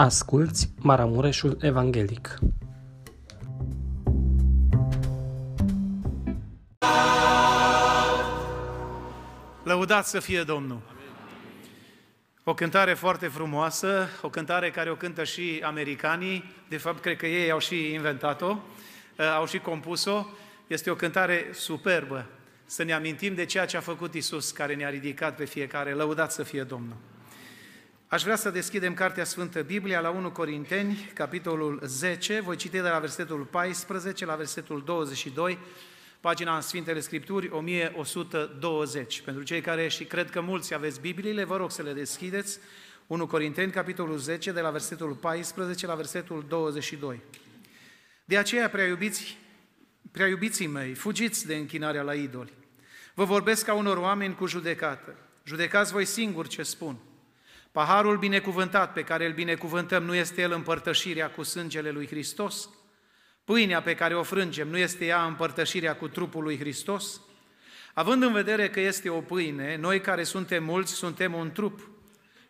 Asculți Maramureșul Evanghelic. Lăudat să fie Domnul! O cântare foarte frumoasă, o cântare care o cântă și americanii, de fapt cred că ei au și inventat-o, uh, au și compus-o. Este o cântare superbă. Să ne amintim de ceea ce a făcut Isus, care ne-a ridicat pe fiecare. Lăudat să fie Domnul! Aș vrea să deschidem Cartea Sfântă Biblia la 1 Corinteni, capitolul 10, voi citi de la versetul 14 la versetul 22, pagina în Sfintele Scripturi 1120. Pentru cei care și cred că mulți aveți Bibliile, vă rog să le deschideți. 1 Corinteni, capitolul 10, de la versetul 14 la versetul 22. De aceea, prea iubiți, prea iubiții mei, fugiți de închinarea la idoli. Vă vorbesc ca unor oameni cu judecată. Judecați voi singuri ce spun. Paharul binecuvântat pe care îl binecuvântăm nu este el împărtășirea cu sângele lui Hristos? Pâinea pe care o frângem nu este ea împărtășirea cu trupul lui Hristos? Având în vedere că este o pâine, noi care suntem mulți suntem un trup,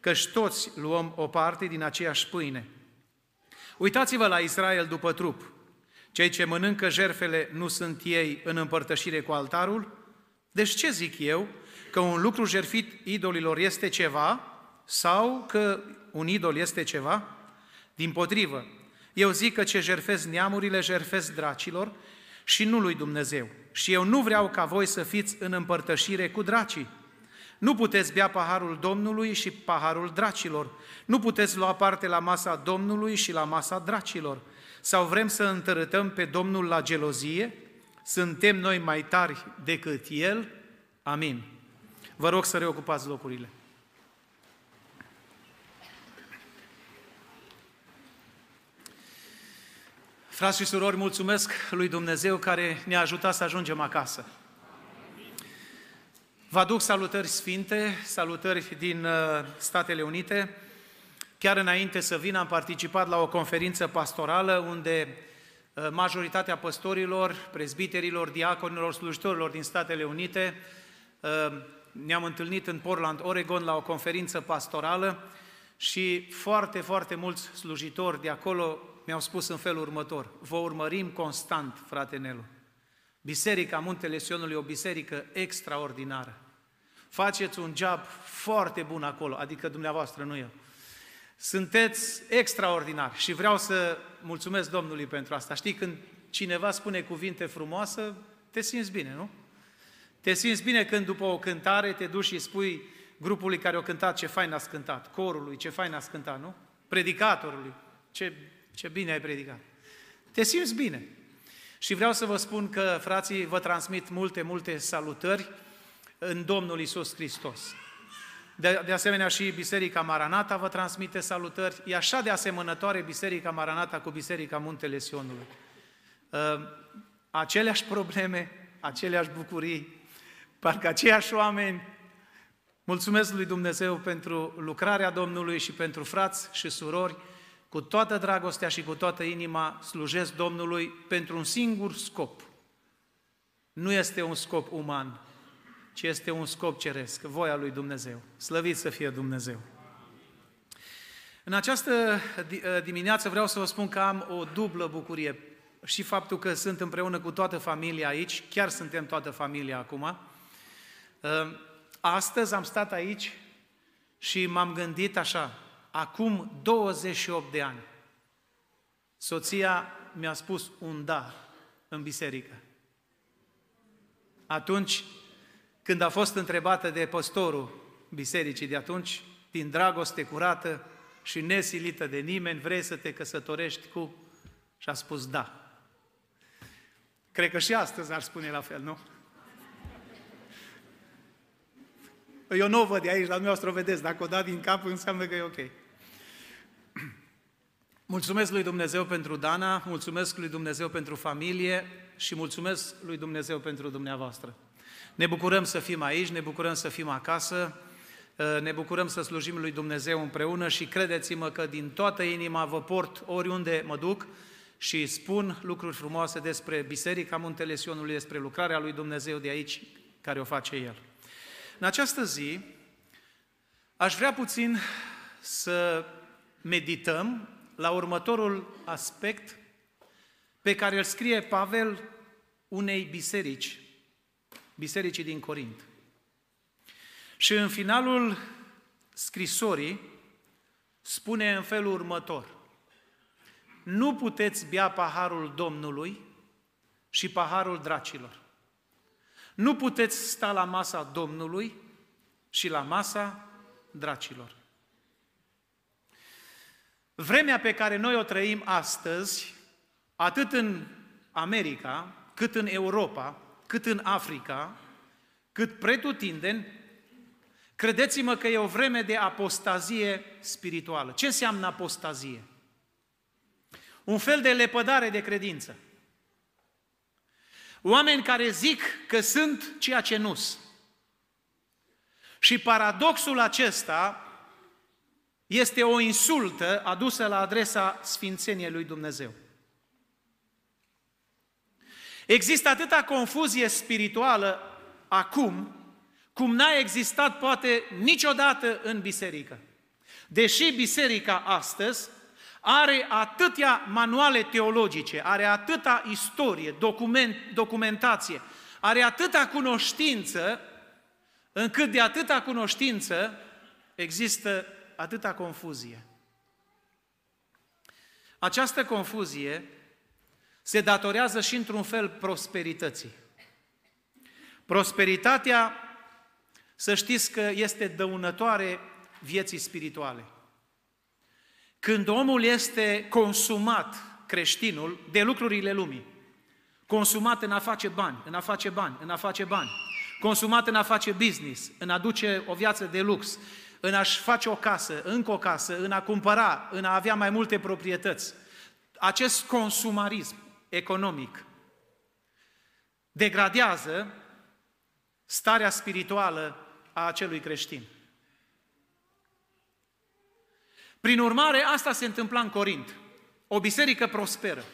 căci toți luăm o parte din aceeași pâine. Uitați-vă la Israel după trup. Cei ce mănâncă jerfele nu sunt ei în împărtășire cu altarul? Deci ce zic eu? Că un lucru jerfit idolilor este ceva sau că un idol este ceva? Din potrivă, eu zic că ce jerfesc neamurile, jerfesc dracilor și nu lui Dumnezeu. Și eu nu vreau ca voi să fiți în împărtășire cu dracii. Nu puteți bea paharul Domnului și paharul dracilor. Nu puteți lua parte la masa Domnului și la masa dracilor. Sau vrem să întărătăm pe Domnul la gelozie? Suntem noi mai tari decât El? Amin. Vă rog să reocupați locurile. Frați și surori, mulțumesc lui Dumnezeu care ne-a ajutat să ajungem acasă. Vă aduc salutări sfinte, salutări din uh, Statele Unite. Chiar înainte să vin, am participat la o conferință pastorală unde uh, majoritatea păstorilor, prezbiterilor, diaconilor, slujitorilor din Statele Unite uh, ne-am întâlnit în Portland, Oregon, la o conferință pastorală și foarte, foarte mulți slujitori de acolo mi-au spus în felul următor, vă urmărim constant, frate Nelu. Biserica Muntele Sionului e o biserică extraordinară. Faceți un job foarte bun acolo, adică dumneavoastră, nu eu. Sunteți extraordinari și vreau să mulțumesc Domnului pentru asta. Știi, când cineva spune cuvinte frumoase, te simți bine, nu? Te simți bine când după o cântare te duci și spui grupului care a cântat ce fain a cântat, corului ce fain a cântat, nu? Predicatorului, ce ce bine ai predicat. Te simți bine. Și vreau să vă spun că, frații, vă transmit multe, multe salutări în Domnul Isus Hristos. De, de asemenea și Biserica Maranata vă transmite salutări. E așa de asemănătoare Biserica Maranata cu Biserica Muntele Sionului. Uh, aceleași probleme, aceleași bucurii, parcă aceiași oameni. Mulțumesc lui Dumnezeu pentru lucrarea Domnului și pentru frați și surori cu toată dragostea și cu toată inima slujesc Domnului pentru un singur scop. Nu este un scop uman, ci este un scop ceresc, voia lui Dumnezeu. Slăvit să fie Dumnezeu! În această dimineață vreau să vă spun că am o dublă bucurie și faptul că sunt împreună cu toată familia aici, chiar suntem toată familia acum. Astăzi am stat aici și m-am gândit așa, acum 28 de ani, soția mi-a spus un da în biserică. Atunci, când a fost întrebată de păstorul bisericii de atunci, din dragoste curată și nesilită de nimeni, vrei să te căsătorești cu... Și a spus da. Cred că și astăzi ar spune la fel, nu? Eu nu o văd de aici, dar dumneavoastră o vedeți. Dacă o da din cap, înseamnă că e ok. Mulțumesc lui Dumnezeu pentru Dana, mulțumesc lui Dumnezeu pentru familie și mulțumesc lui Dumnezeu pentru dumneavoastră. Ne bucurăm să fim aici, ne bucurăm să fim acasă, ă, ne bucurăm să slujim lui Dumnezeu împreună și credeți-mă că din toată inima vă port oriunde mă duc și spun lucruri frumoase despre Biserica Muntele Sionului, despre lucrarea lui Dumnezeu de aici, care o face El. În această zi, aș vrea puțin să medităm la următorul aspect pe care îl scrie Pavel unei biserici, bisericii din Corint. Și în finalul scrisorii spune în felul următor. Nu puteți bea paharul Domnului și paharul dracilor. Nu puteți sta la masa Domnului și la masa dracilor. Vremea pe care noi o trăim astăzi, atât în America, cât în Europa, cât în Africa, cât pretutindeni, credeți-mă că e o vreme de apostazie spirituală. Ce înseamnă apostazie? Un fel de lepădare de credință. Oameni care zic că sunt ceea ce nu sunt. Și paradoxul acesta este o insultă adusă la adresa Sfințeniei lui Dumnezeu. Există atâta confuzie spirituală acum, cum n-a existat poate niciodată în biserică. Deși biserica astăzi are atâtea manuale teologice, are atâta istorie, document, documentație, are atâta cunoștință, încât de atâta cunoștință există atâta confuzie. Această confuzie se datorează și într-un fel prosperității. Prosperitatea, să știți că este dăunătoare vieții spirituale. Când omul este consumat, creștinul, de lucrurile lumii, consumat în a face bani, în a face bani, în a face bani, consumat în a face business, în a duce o viață de lux, în a-și face o casă, încă o casă, în a cumpăra, în a avea mai multe proprietăți. Acest consumarism economic degradează starea spirituală a acelui creștin. Prin urmare, asta se întâmpla în Corint. O biserică prosperă.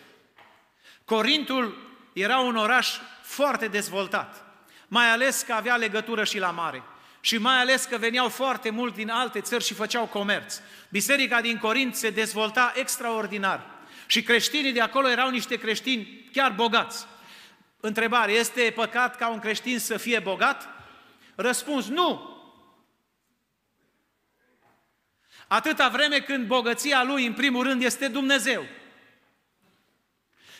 Corintul era un oraș foarte dezvoltat, mai ales că avea legătură și la mare și mai ales că veneau foarte mult din alte țări și făceau comerț. Biserica din Corint se dezvolta extraordinar și creștinii de acolo erau niște creștini chiar bogați. Întrebare, este păcat ca un creștin să fie bogat? Răspuns, nu! Atâta vreme când bogăția lui, în primul rând, este Dumnezeu.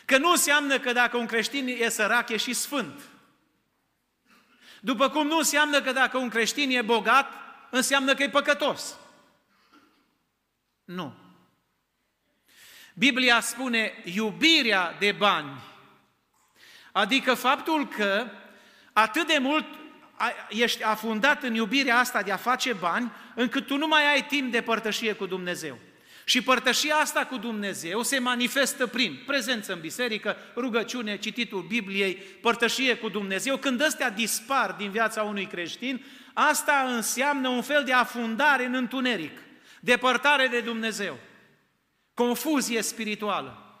Că nu înseamnă că dacă un creștin e sărac, e și sfânt. După cum nu înseamnă că dacă un creștin e bogat, înseamnă că e păcătos. Nu. Biblia spune iubirea de bani, adică faptul că atât de mult ești afundat în iubirea asta de a face bani, încât tu nu mai ai timp de părtășie cu Dumnezeu. Și părtășia asta cu Dumnezeu se manifestă prin prezență în biserică, rugăciune, cititul Bibliei, părtășie cu Dumnezeu. Când ăstea dispar din viața unui creștin, asta înseamnă un fel de afundare în întuneric, depărtare de Dumnezeu, confuzie spirituală.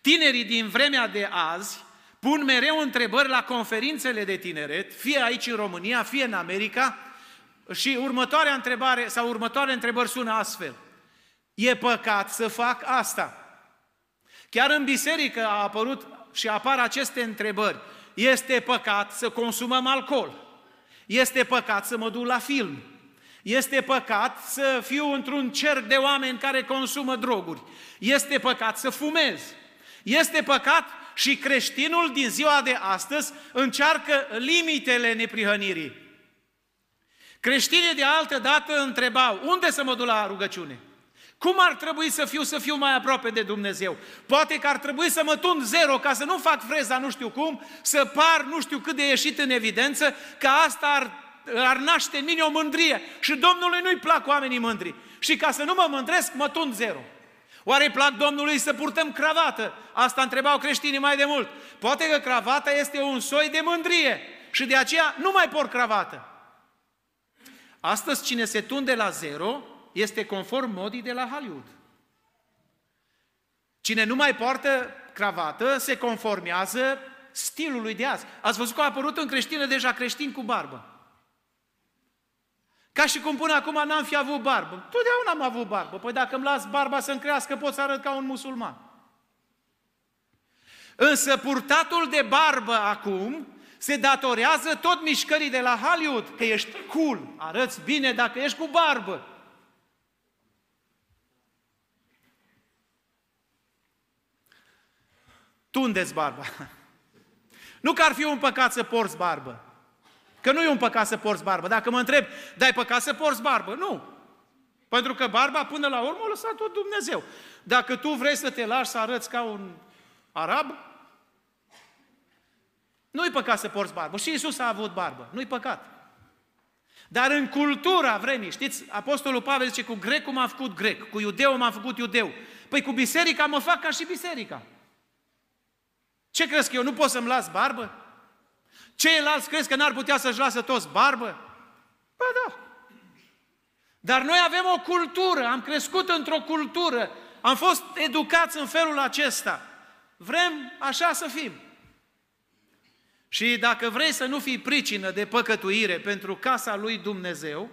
Tinerii din vremea de azi pun mereu întrebări la conferințele de tineret, fie aici în România, fie în America, și următoarea întrebare sau următoarea întrebări sună astfel. E păcat să fac asta. Chiar în biserică a apărut și apar aceste întrebări. Este păcat să consumăm alcool. Este păcat să mă duc la film. Este păcat să fiu într-un cer de oameni care consumă droguri. Este păcat să fumez. Este păcat și creștinul din ziua de astăzi încearcă limitele neprihănirii. Creștinii de altă dată întrebau, unde să mă duc la rugăciune? Cum ar trebui să fiu, să fiu mai aproape de Dumnezeu? Poate că ar trebui să mă tund zero ca să nu fac freza nu știu cum, să par nu știu cât de ieșit în evidență, că asta ar, ar naște în mine o mândrie. Și Domnului nu-i plac oamenii mândri. Și ca să nu mă mândresc, mă tund zero. Oare plac Domnului să purtăm cravată? Asta întrebau creștinii mai de mult. Poate că cravata este un soi de mândrie și de aceea nu mai port cravată. Astăzi cine se tunde la zero este conform modii de la Hollywood. Cine nu mai poartă cravată se conformează stilului de azi. Ați văzut că a apărut în creștină deja creștin cu barbă. Ca și cum până acum n-am fi avut barbă. Totdeauna am avut barbă. Păi dacă îmi las barba să-mi crească, pot să arăt ca un musulman. Însă purtatul de barbă acum se datorează tot mișcării de la Hollywood, că ești cool, arăți bine dacă ești cu barbă. Tundeți barba. Nu că ar fi un păcat să porți barbă. Că nu e un păcat să porți barbă. Dacă mă întreb, dai păcat să porți barbă? Nu. Pentru că barba până la urmă o lăsat tot Dumnezeu. Dacă tu vrei să te lași să arăți ca un arab, nu-i păcat să porți barbă. Și Isus a avut barbă. Nu-i păcat. Dar în cultura vremii, știți, Apostolul Pavel zice, cu grecul m-am făcut grec, cu iudeu m-am făcut iudeu. Păi cu biserica mă fac ca și biserica. Ce crezi că eu nu pot să-mi las barbă? Ceilalți crezi că n-ar putea să-și lasă toți barbă? Ba da. Dar noi avem o cultură, am crescut într-o cultură, am fost educați în felul acesta. Vrem așa să fim. Și dacă vrei să nu fii pricină de păcătuire pentru casa lui Dumnezeu,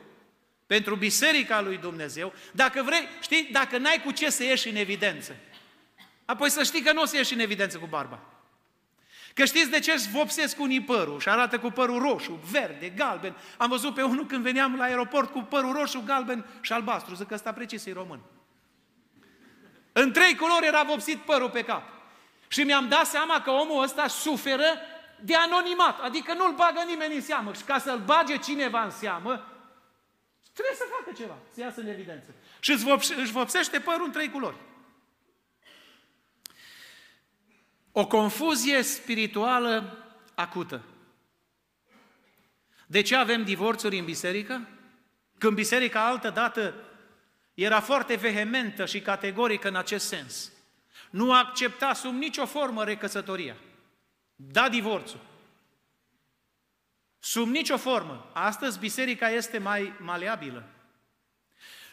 pentru biserica lui Dumnezeu, dacă vrei, știi, dacă n-ai cu ce să ieși în evidență, apoi să știi că nu o să ieși în evidență cu barba. Că știți de ce își vopsesc unii părul și arată cu părul roșu, verde, galben. Am văzut pe unul când veneam la aeroport cu părul roșu, galben și albastru. Zic că ăsta precis e român. În trei culori era vopsit părul pe cap. Și mi-am dat seama că omul ăsta suferă de anonimat, adică nu-l bagă nimeni în seamă. Și ca să-l bage cineva în seamă, trebuie să facă ceva, să iasă în evidență. Și își vopsește părul în trei culori. O confuzie spirituală acută. De ce avem divorțuri în biserică? Când biserica altă dată era foarte vehementă și categorică în acest sens. Nu accepta sub nicio formă recăsătoria. Da divorțul. Sub nicio formă. Astăzi biserica este mai maleabilă.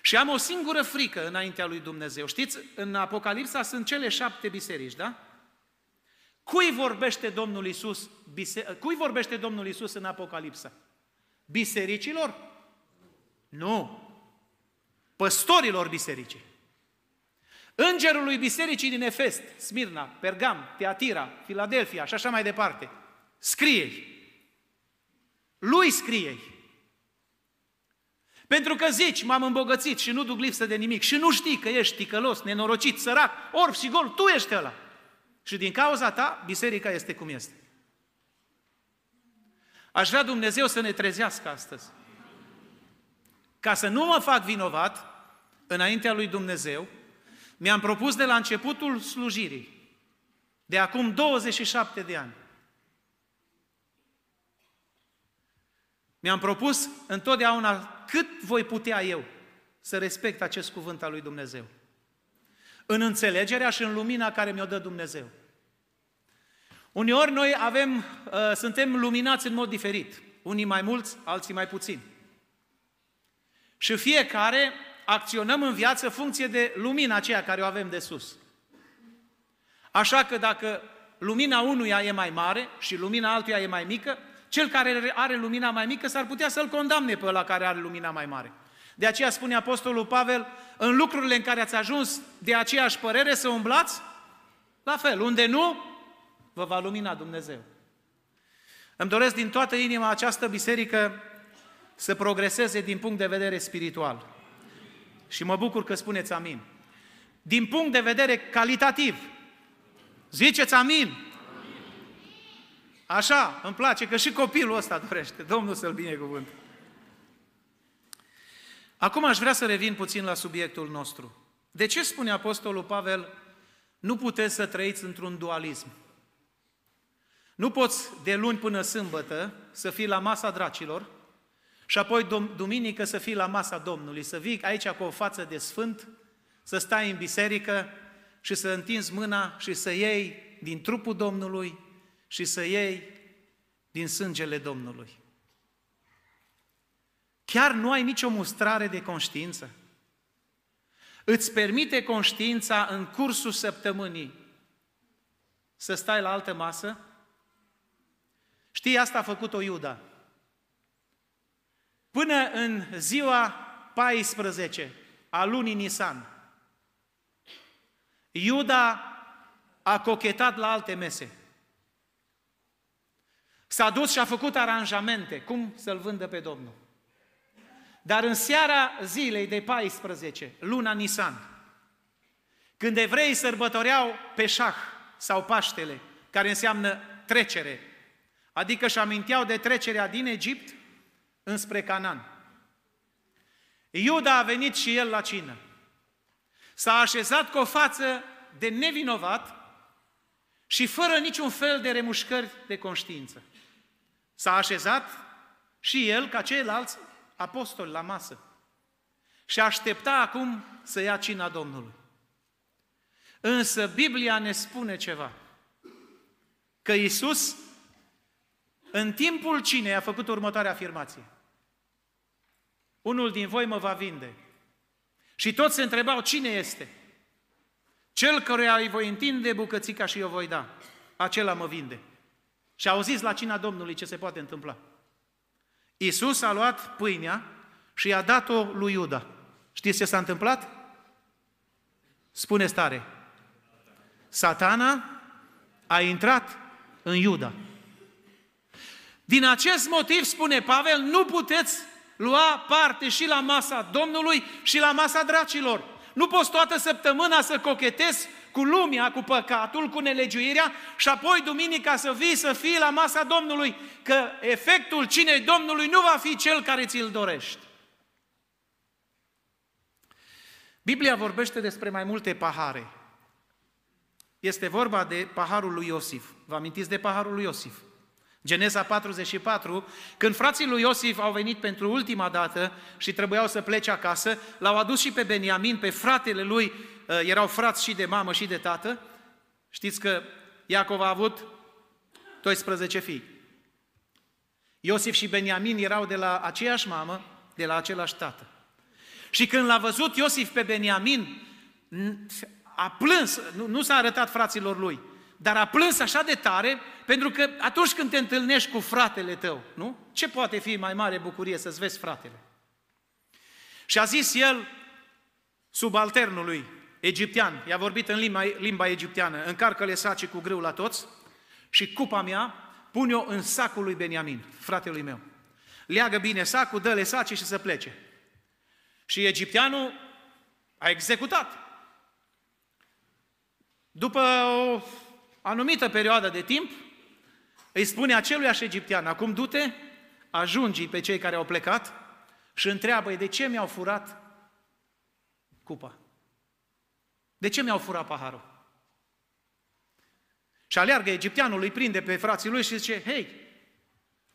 Și am o singură frică înaintea lui Dumnezeu. Știți, în Apocalipsa sunt cele șapte biserici, da? Cui vorbește Domnul Isus? Bise... Cui vorbește Domnul Isus în Apocalipsa? Bisericilor? Nu. Păstorilor bisericii. Îngerului bisericii din Efest, Smirna, Pergam, Teatira, Filadelfia și așa mai departe. scrie Lui scrie Pentru că zici, m-am îmbogățit și nu duc lipsă de nimic și nu știi că ești ticălos, nenorocit, sărac, orb și gol, tu ești ăla. Și din cauza ta, biserica este cum este. Aș vrea Dumnezeu să ne trezească astăzi. Ca să nu mă fac vinovat înaintea lui Dumnezeu, mi-am propus de la începutul slujirii, de acum 27 de ani, mi-am propus întotdeauna cât voi putea eu să respect acest cuvânt al lui Dumnezeu în înțelegerea și în lumina care mi-o dă Dumnezeu. Uneori noi avem, uh, suntem luminați în mod diferit. Unii mai mulți, alții mai puțini. Și fiecare acționăm în viață funcție de lumina aceea care o avem de sus. Așa că dacă lumina unuia e mai mare și lumina altuia e mai mică, cel care are lumina mai mică s-ar putea să-l condamne pe ăla care are lumina mai mare. De aceea spune Apostolul Pavel, în lucrurile în care ați ajuns de aceeași părere să umblați, la fel, unde nu, vă va lumina Dumnezeu. Îmi doresc din toată inima această biserică să progreseze din punct de vedere spiritual. Și mă bucur că spuneți amin. Din punct de vedere calitativ, ziceți amin. Așa, îmi place că și copilul ăsta dorește. Domnul să-l binecuvânt. Acum aș vrea să revin puțin la subiectul nostru. De ce spune Apostolul Pavel, nu puteți să trăiți într-un dualism? Nu poți de luni până sâmbătă să fii la masa dracilor și apoi duminică să fii la masa Domnului, să vii aici cu o față de sfânt, să stai în biserică și să întinzi mâna și să iei din trupul Domnului și să iei din sângele Domnului. Chiar nu ai nicio mustrare de conștiință? Îți permite conștiința în cursul săptămânii să stai la altă masă? Știi, asta a făcut-o Iuda. Până în ziua 14 a lunii Nisan. Iuda a cochetat la alte mese. S-a dus și a făcut aranjamente, cum să-l vândă pe Domnul. Dar în seara zilei de 14, luna Nisan, când evreii sărbătoreau Peșah sau Paștele, care înseamnă trecere, adică își aminteau de trecerea din Egipt înspre Canaan. Iuda a venit și el la cină. S-a așezat cu o față de nevinovat și fără niciun fel de remușcări de conștiință. S-a așezat și el, ca ceilalți apostoli, la masă. Și aștepta acum să ia cina Domnului. Însă Biblia ne spune ceva. Că Isus, în timpul cinei, a făcut următoarea afirmație. Unul din voi mă va vinde. Și toți se întrebau cine este. Cel căruia îi voi întinde bucățica și eu voi da. Acela mă vinde. Și au zis la cina Domnului ce se poate întâmpla. Iisus a luat pâinea și i-a dat-o lui Iuda. Știți ce s-a întâmplat? Spune stare. Satana a intrat în Iuda. Din acest motiv, spune Pavel, nu puteți lua parte și la masa Domnului și la masa dracilor. Nu poți toată săptămâna să cochetezi cu lumea, cu păcatul, cu nelegiuirea și apoi duminica să vii să fii la masa Domnului, că efectul cinei Domnului nu va fi cel care ți-l dorești. Biblia vorbește despre mai multe pahare. Este vorba de paharul lui Iosif. Vă amintiți de paharul lui Iosif? Geneza 44, când frații lui Iosif au venit pentru ultima dată și trebuiau să plece acasă, l-au adus și pe Beniamin, pe fratele lui, uh, erau frați și de mamă și de tată. Știți că Iacov a avut 12 fii. Iosif și Beniamin erau de la aceeași mamă, de la același tată. Și când l-a văzut Iosif pe Beniamin, a plâns, nu, nu s-a arătat fraților lui, dar a plâns așa de tare, pentru că atunci când te întâlnești cu fratele tău, nu? Ce poate fi mai mare bucurie să-ți vezi fratele? Și a zis el, subalternului egiptean, i-a vorbit în limba, limba egipteană, încarcă-le saci cu grâu la toți și cupa mea pune-o în sacul lui Beniamin, fratelui meu. Leagă bine sacul, dă-le saci și să plece. Și egipteanul a executat. După o anumită perioadă de timp, îi spune aceluiași egiptean, acum du-te, ajungi pe cei care au plecat și întreabă de ce mi-au furat cupa? De ce mi-au furat paharul? Și aleargă egipteanul, îi prinde pe frații lui și zice, hei,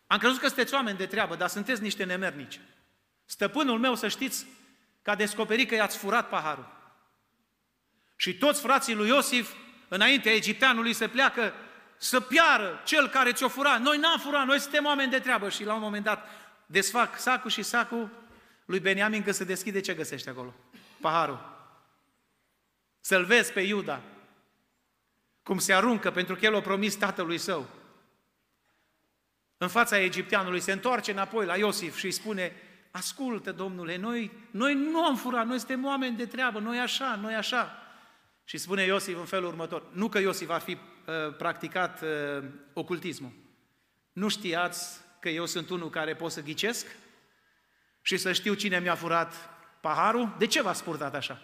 am crezut că sunteți oameni de treabă, dar sunteți niște nemernici. Stăpânul meu, să știți, că a descoperit că i-ați furat paharul. Și toți frații lui Iosif înainte egipteanului se pleacă să piară cel care ți-o fura. Noi n-am furat, noi suntem oameni de treabă. Și la un moment dat desfac sacul și sacul lui Beniamin că se deschide, ce găsește acolo? Paharul. Să-l vezi pe Iuda, cum se aruncă pentru că el o promis tatălui său. În fața egipteanului se întoarce înapoi la Iosif și îi spune, ascultă, domnule, noi, noi nu am furat, noi suntem oameni de treabă, noi așa, noi așa. Și spune Iosif în felul următor, nu că Iosif ar fi uh, practicat uh, ocultismul. Nu știați că eu sunt unul care pot să ghicesc și să știu cine mi-a furat paharul? De ce v-ați purtat așa?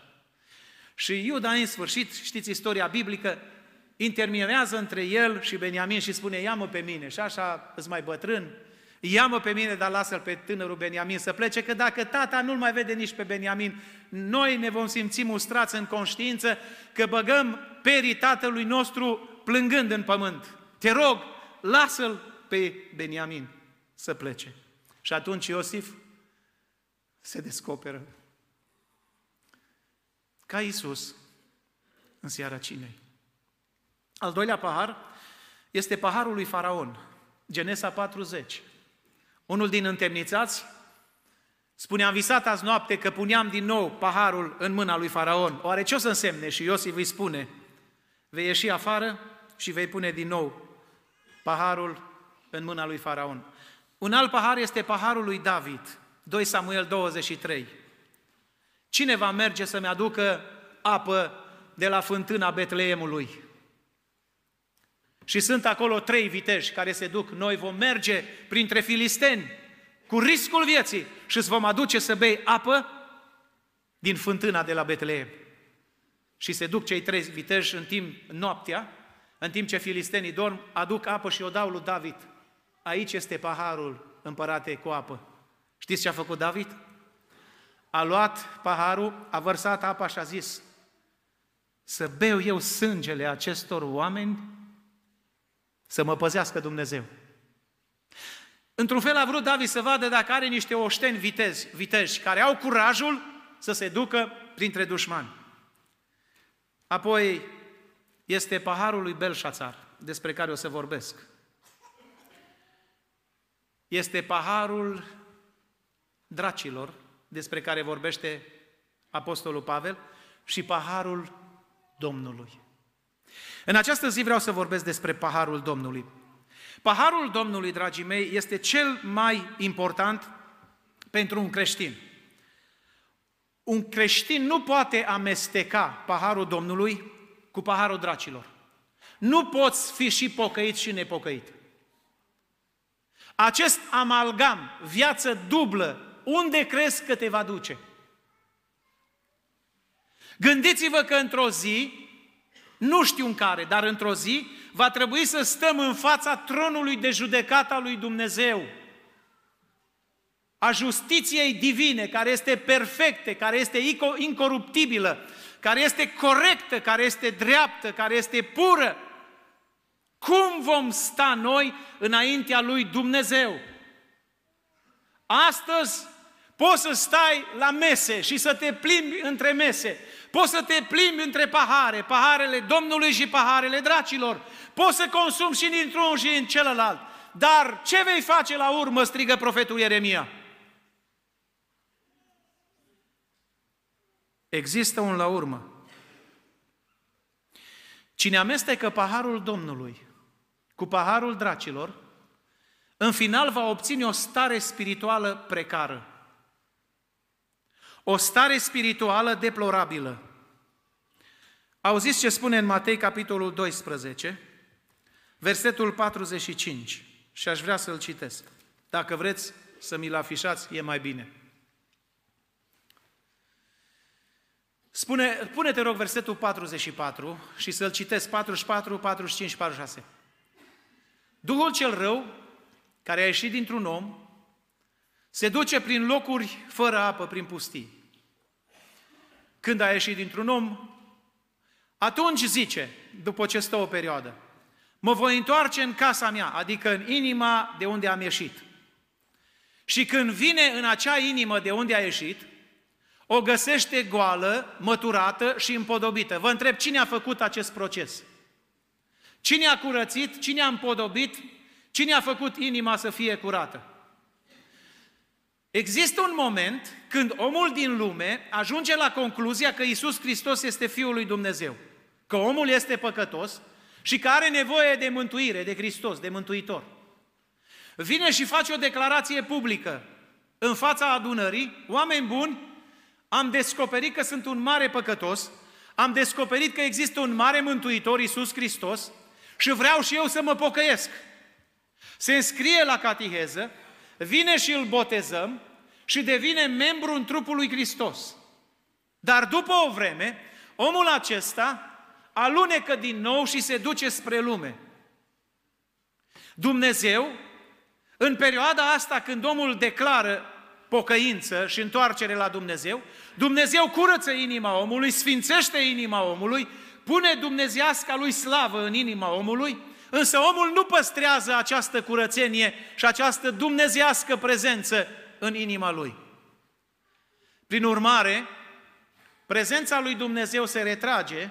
Și Iuda, în sfârșit, știți istoria biblică, interminează între el și Beniamin și spune, ia-mă pe mine. Și așa, îți mai bătrân, ia-mă pe mine, dar lasă-l pe tânărul Beniamin să plece, că dacă tata nu-l mai vede nici pe Beniamin, noi ne vom simți mustrați în conștiință că băgăm perii tatălui nostru plângând în pământ. Te rog, lasă-l pe Beniamin să plece. Și atunci Iosif se descoperă ca Isus în seara cinei. Al doilea pahar este paharul lui Faraon, Genesa 40. Unul din întemnițați spune, am visat azi noapte că puneam din nou paharul în mâna lui Faraon. Oare ce o să însemne? Și Iosif îi spune, vei ieși afară și vei pune din nou paharul în mâna lui Faraon. Un alt pahar este paharul lui David, 2 Samuel 23. Cine va merge să-mi aducă apă de la fântâna Betleemului? Și sunt acolo trei viteji care se duc. Noi vom merge printre filisteni cu riscul vieții și îți vom aduce să bei apă din fântâna de la Betleem. Și se duc cei trei viteji în timp noaptea, în timp ce filistenii dorm, aduc apă și o dau lui David. Aici este paharul împărate cu apă. Știți ce a făcut David? A luat paharul, a vărsat apa și a zis, să beau eu sângele acestor oameni, să mă păzească Dumnezeu. Într-un fel a vrut David să vadă dacă are niște oșteni vitezi, viteji care au curajul să se ducă printre dușmani. Apoi este paharul lui Belșațar, despre care o să vorbesc. Este paharul dracilor, despre care vorbește Apostolul Pavel, și paharul Domnului. În această zi vreau să vorbesc despre paharul Domnului. Paharul Domnului, dragii mei, este cel mai important pentru un creștin. Un creștin nu poate amesteca paharul Domnului cu paharul dracilor. Nu poți fi și pocăit și nepocăit. Acest amalgam, viață dublă, unde crezi că te va duce? Gândiți-vă că într-o zi, nu știu în care, dar într-o zi, va trebui să stăm în fața tronului de judecată al lui Dumnezeu, a justiției divine, care este perfectă, care este incoruptibilă, care este corectă, care este dreaptă, care este pură. Cum vom sta noi înaintea lui Dumnezeu? Astăzi poți să stai la mese și să te plimbi între mese. Poți să te plimbi între pahare, paharele Domnului și paharele dracilor. Poți să consumi și dintr-unul și în celălalt. Dar ce vei face la urmă, strigă profetul Ieremia? Există un la urmă. Cine amestecă paharul Domnului cu paharul dracilor, în final va obține o stare spirituală precară. O stare spirituală deplorabilă. Auziți ce spune în Matei, capitolul 12, versetul 45, și aș vrea să-l citesc. Dacă vreți să mi-l afișați, e mai bine. Spune, pune te rog versetul 44 și să-l citesc 44, 45, 46. Duhul cel rău, care a ieșit dintr-un om, se duce prin locuri fără apă, prin pustii. Când a ieșit dintr-un om, atunci zice, după ce stă o perioadă, mă voi întoarce în casa mea, adică în inima de unde am ieșit. Și când vine în acea inimă de unde a ieșit, o găsește goală, măturată și împodobită. Vă întreb, cine a făcut acest proces? Cine a curățit, cine a împodobit, cine a făcut inima să fie curată? Există un moment când omul din lume ajunge la concluzia că Isus Hristos este Fiul lui Dumnezeu, că omul este păcătos și că are nevoie de mântuire, de Hristos, de Mântuitor. Vine și face o declarație publică în fața adunării, oameni buni, am descoperit că sunt un mare păcătos, am descoperit că există un mare mântuitor, Iisus Hristos, și vreau și eu să mă pocăiesc. Se înscrie la catiheză, vine și îl botezăm și devine membru în trupul lui Hristos. Dar după o vreme, omul acesta alunecă din nou și se duce spre lume. Dumnezeu, în perioada asta când omul declară pocăință și întoarcere la Dumnezeu, Dumnezeu curăță inima omului, sfințește inima omului, pune dumnezeasca lui slavă în inima omului, însă omul nu păstrează această curățenie și această dumnezească prezență în inima lui. Prin urmare, prezența lui Dumnezeu se retrage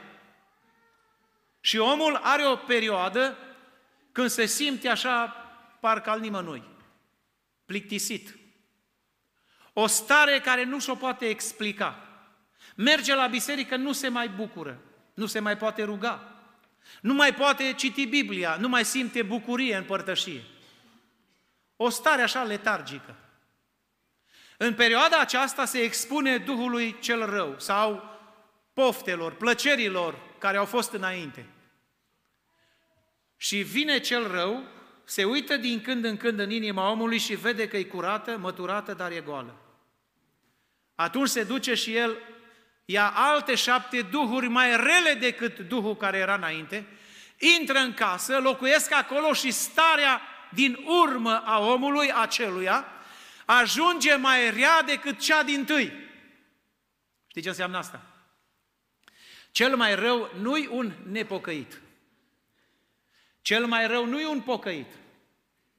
și omul are o perioadă când se simte așa parcă al nimănui, plictisit, o stare care nu și-o poate explica. Merge la biserică, nu se mai bucură, nu se mai poate ruga, nu mai poate citi Biblia, nu mai simte bucurie în părtășie. O stare așa letargică. În perioada aceasta se expune Duhului cel rău sau poftelor, plăcerilor care au fost înainte. Și vine cel rău, se uită din când în când în inima omului și vede că e curată, măturată, dar e goală. Atunci se duce și el, ia alte șapte duhuri mai rele decât duhul care era înainte, intră în casă, locuiesc acolo și starea din urmă a omului aceluia ajunge mai rea decât cea din tâi. Știi ce înseamnă asta? Cel mai rău nu-i un nepocăit. Cel mai rău nu e un pocăit.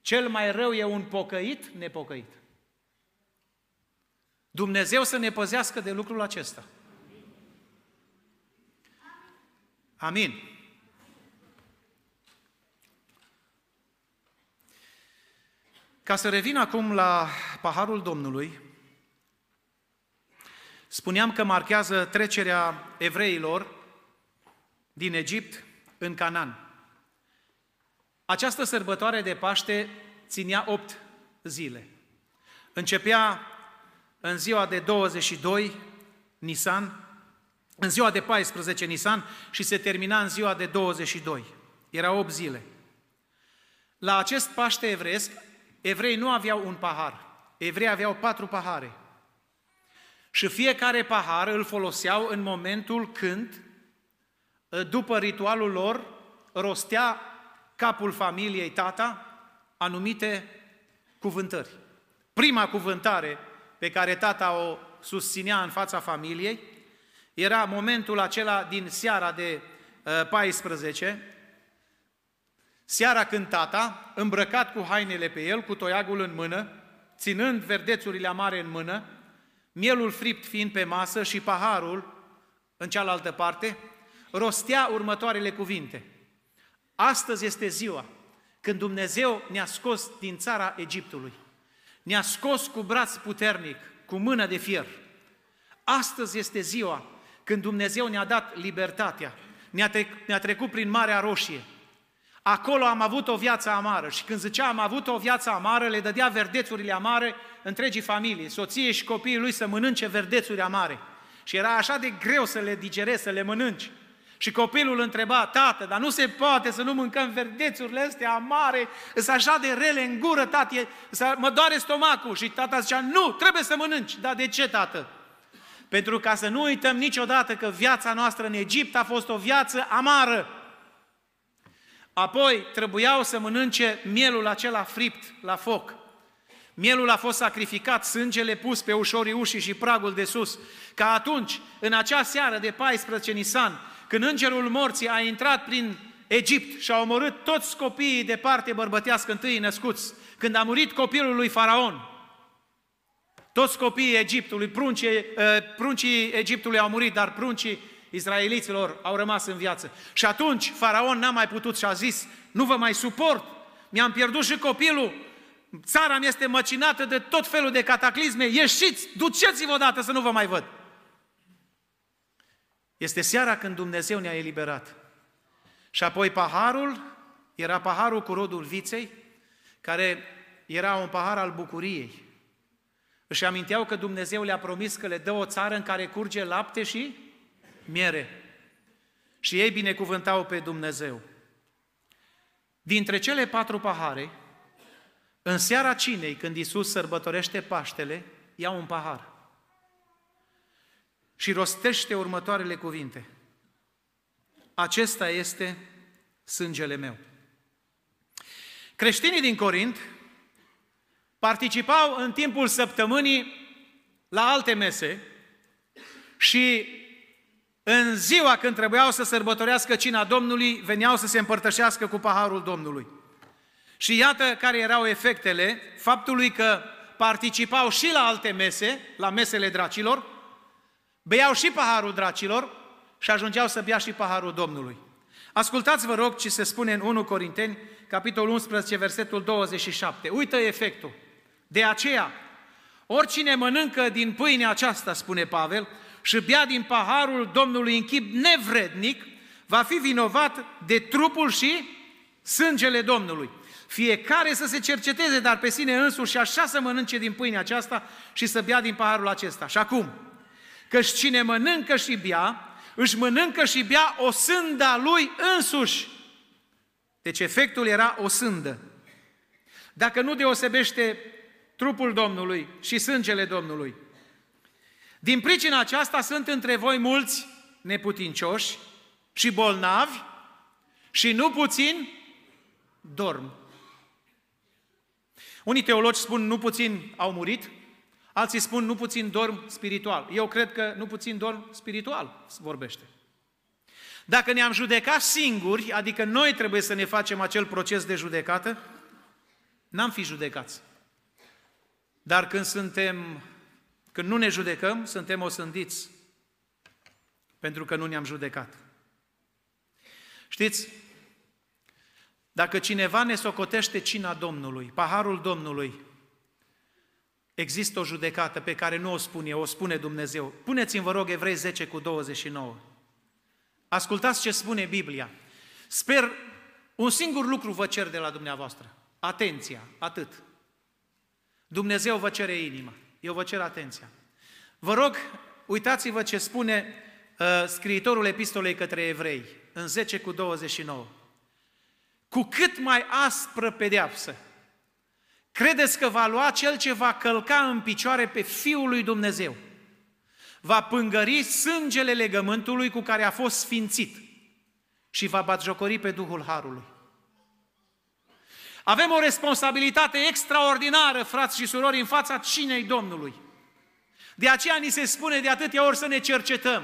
Cel mai rău e un pocăit nepocăit. Dumnezeu să ne păzească de lucrul acesta. Amin. Ca să revin acum la paharul Domnului, spuneam că marchează trecerea evreilor din Egipt în Canaan. Această sărbătoare de Paște ținea opt zile. Începea în ziua de 22 Nisan, în ziua de 14 Nisan și se termina în ziua de 22. Era 8 zile. La acest Paște evresc, evrei nu aveau un pahar. Evrei aveau patru pahare. Și fiecare pahar îl foloseau în momentul când, după ritualul lor, rostea capul familiei, tata, anumite cuvântări. Prima cuvântare pe care tata o susținea în fața familiei era momentul acela din seara de 14, uh, seara când tata, îmbrăcat cu hainele pe el, cu toiagul în mână, ținând verdețurile amare în mână, mielul fript fiind pe masă și paharul în cealaltă parte, rostea următoarele cuvinte – Astăzi este ziua când Dumnezeu ne-a scos din țara Egiptului. Ne-a scos cu braț puternic, cu mână de fier. Astăzi este ziua când Dumnezeu ne-a dat libertatea. Ne-a, trec, ne trecut prin Marea Roșie. Acolo am avut o viață amară și când zicea am avut o viață amară, le dădea verdețurile amare întregii familii, soție și copiii lui să mănânce verdețuri amare. Și era așa de greu să le digerezi, să le mănânci. Și copilul întreba, tată, dar nu se poate să nu mâncăm verdețurile astea amare, sunt așa de rele în gură, tati, mă doare stomacul. Și tata zicea, nu, trebuie să mănânci. Dar de ce, tată? Pentru ca să nu uităm niciodată că viața noastră în Egipt a fost o viață amară. Apoi trebuiau să mănânce mielul acela fript la foc. Mielul a fost sacrificat, sângele pus pe ușorii ușii și pragul de sus. Ca atunci, în acea seară de 14 Nisan, când îngerul morții a intrat prin Egipt și a omorât toți copiii de parte bărbătească întâi născuți, când a murit copilul lui Faraon, toți copiii Egiptului, pruncii, uh, pruncii Egiptului au murit, dar pruncii izraeliților au rămas în viață. Și atunci Faraon n-a mai putut și a zis, nu vă mai suport, mi-am pierdut și copilul, țara mi este măcinată de tot felul de cataclisme, ieșiți, duceți-vă odată să nu vă mai văd. Este seara când Dumnezeu ne-a eliberat. Și apoi paharul era paharul cu rodul viței, care era un pahar al bucuriei. Își aminteau că Dumnezeu le-a promis că le dă o țară în care curge lapte și miere. Și ei binecuvântau pe Dumnezeu. Dintre cele patru pahare, în seara cinei, când Isus sărbătorește Paștele, ia un pahar și rostește următoarele cuvinte. Acesta este sângele meu. Creștinii din Corint participau în timpul săptămânii la alte mese și în ziua când trebuiau să sărbătorească cina Domnului, veneau să se împărtășească cu paharul Domnului. Și iată care erau efectele faptului că participau și la alte mese, la mesele dracilor, Beau și paharul dracilor și ajungeau să bea și paharul Domnului. Ascultați, vă rog, ce se spune în 1 Corinteni, capitolul 11, versetul 27. Uită efectul. De aceea, oricine mănâncă din pâinea aceasta, spune Pavel, și bea din paharul Domnului în chip nevrednic, va fi vinovat de trupul și sângele Domnului. Fiecare să se cerceteze, dar pe sine însuși și așa să mănânce din pâinea aceasta și să bea din paharul acesta. Și acum, căci cine mănâncă și bea, își mănâncă și bea o sânda lui însuși. Deci efectul era o sândă. Dacă nu deosebește trupul Domnului și sângele Domnului. Din pricina aceasta sunt între voi mulți neputincioși și bolnavi și nu puțin dorm. Unii teologi spun nu puțin au murit, alții spun nu puțin dorm spiritual. Eu cred că nu puțin dorm spiritual vorbește. Dacă ne-am judecat singuri, adică noi trebuie să ne facem acel proces de judecată, n-am fi judecați. Dar când suntem, când nu ne judecăm, suntem osândiți pentru că nu ne-am judecat. Știți, dacă cineva ne socotește cina Domnului, paharul Domnului, există o judecată pe care nu o spun eu, o spune Dumnezeu. Puneți-mi, vă rog, Evrei 10 cu 29. Ascultați ce spune Biblia. Sper, un singur lucru vă cer de la dumneavoastră. Atenția, atât. Dumnezeu vă cere inima, eu vă cer atenția. Vă rog, uitați-vă ce spune uh, scriitorul epistolei către evrei, în 10 cu 29. Cu cât mai aspră pedeapsă, credeți că va lua cel ce va călca în picioare pe Fiul lui Dumnezeu? Va pângări sângele legământului cu care a fost sfințit și va batjocori pe Duhul Harului. Avem o responsabilitate extraordinară, frați și surori, în fața cinei Domnului. De aceea ni se spune de atâtea ori să ne cercetăm.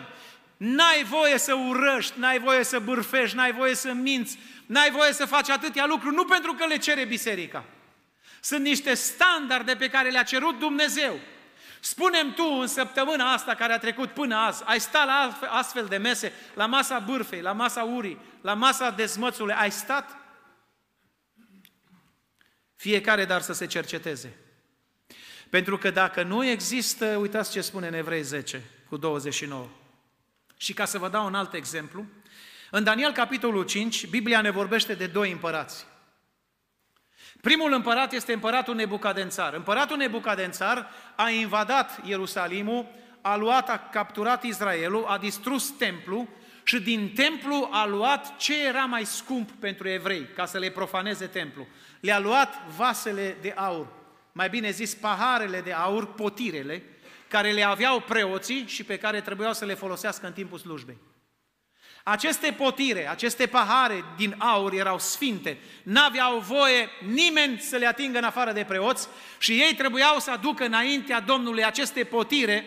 N-ai voie să urăști, n-ai voie să bârfești, n-ai voie să minți, n-ai voie să faci atâtea lucruri, nu pentru că le cere biserica. Sunt niște standarde pe care le-a cerut Dumnezeu. Spunem tu în săptămâna asta care a trecut până azi, ai stat la astfel de mese, la masa bârfei, la masa urii, la masa dezmățului, ai stat? Fiecare dar să se cerceteze. Pentru că dacă nu există, uitați ce spune în Evrei 10 cu 29. Și ca să vă dau un alt exemplu, în Daniel capitolul 5, Biblia ne vorbește de doi împărați. Primul împărat este împăratul Nebucadențar. Împăratul Nebucadențar a invadat Ierusalimul, a luat, a capturat Israelul, a distrus templu și din templu a luat ce era mai scump pentru evrei, ca să le profaneze templu. Le-a luat vasele de aur, mai bine zis paharele de aur, potirele, care le aveau preoții și pe care trebuiau să le folosească în timpul slujbei. Aceste potire, aceste pahare din aur erau sfinte, n-aveau voie nimeni să le atingă în afară de preoți și ei trebuiau să aducă înaintea Domnului aceste potire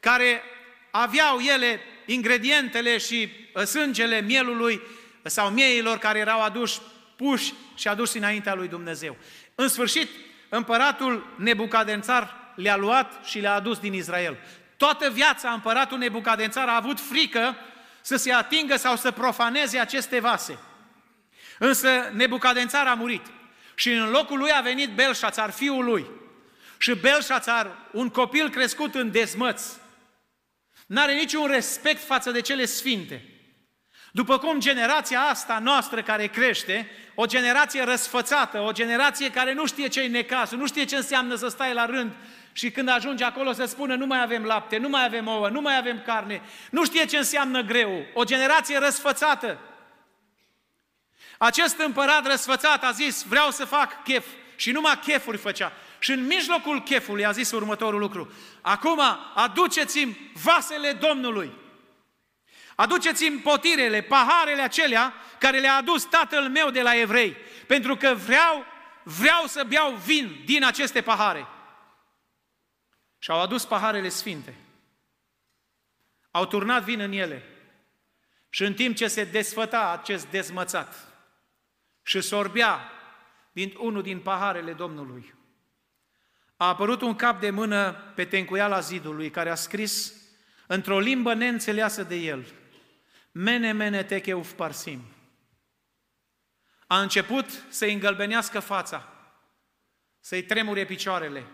care aveau ele ingredientele și uh, sângele mielului uh, sau mieilor care erau aduși, puși și aduși înaintea lui Dumnezeu. În sfârșit, împăratul Nebucadențar le-a luat și le-a adus din Israel. Toată viața împăratul Nebucadențar a avut frică să se atingă sau să profaneze aceste vase. Însă Nebucadențar a murit și în locul lui a venit Belșațar, fiul lui. Și Belșațar, un copil crescut în dezmăț, N-are niciun respect față de cele sfinte. După cum generația asta noastră care crește, o generație răsfățată, o generație care nu știe ce-i necazul, nu știe ce înseamnă să stai la rând și când ajunge acolo să spună nu mai avem lapte, nu mai avem ouă, nu mai avem carne, nu știe ce înseamnă greu, o generație răsfățată. Acest împărat răsfățat a zis, vreau să fac chef și numai chefuri făcea. Și în mijlocul chefului a zis următorul lucru. Acum aduceți-mi vasele Domnului. Aduceți-mi potirele, paharele acelea care le-a adus tatăl meu de la evrei. Pentru că vreau, vreau să beau vin din aceste pahare. Și au adus paharele sfinte. Au turnat vin în ele. Și în timp ce se desfăta acest dezmățat și sorbea din unul din paharele Domnului, a apărut un cap de mână pe tencuiala zidului care a scris într-o limbă neînțeleasă de el, Mene, mene, techeuf parsim. A început să-i îngălbenească fața, să-i tremure picioarele.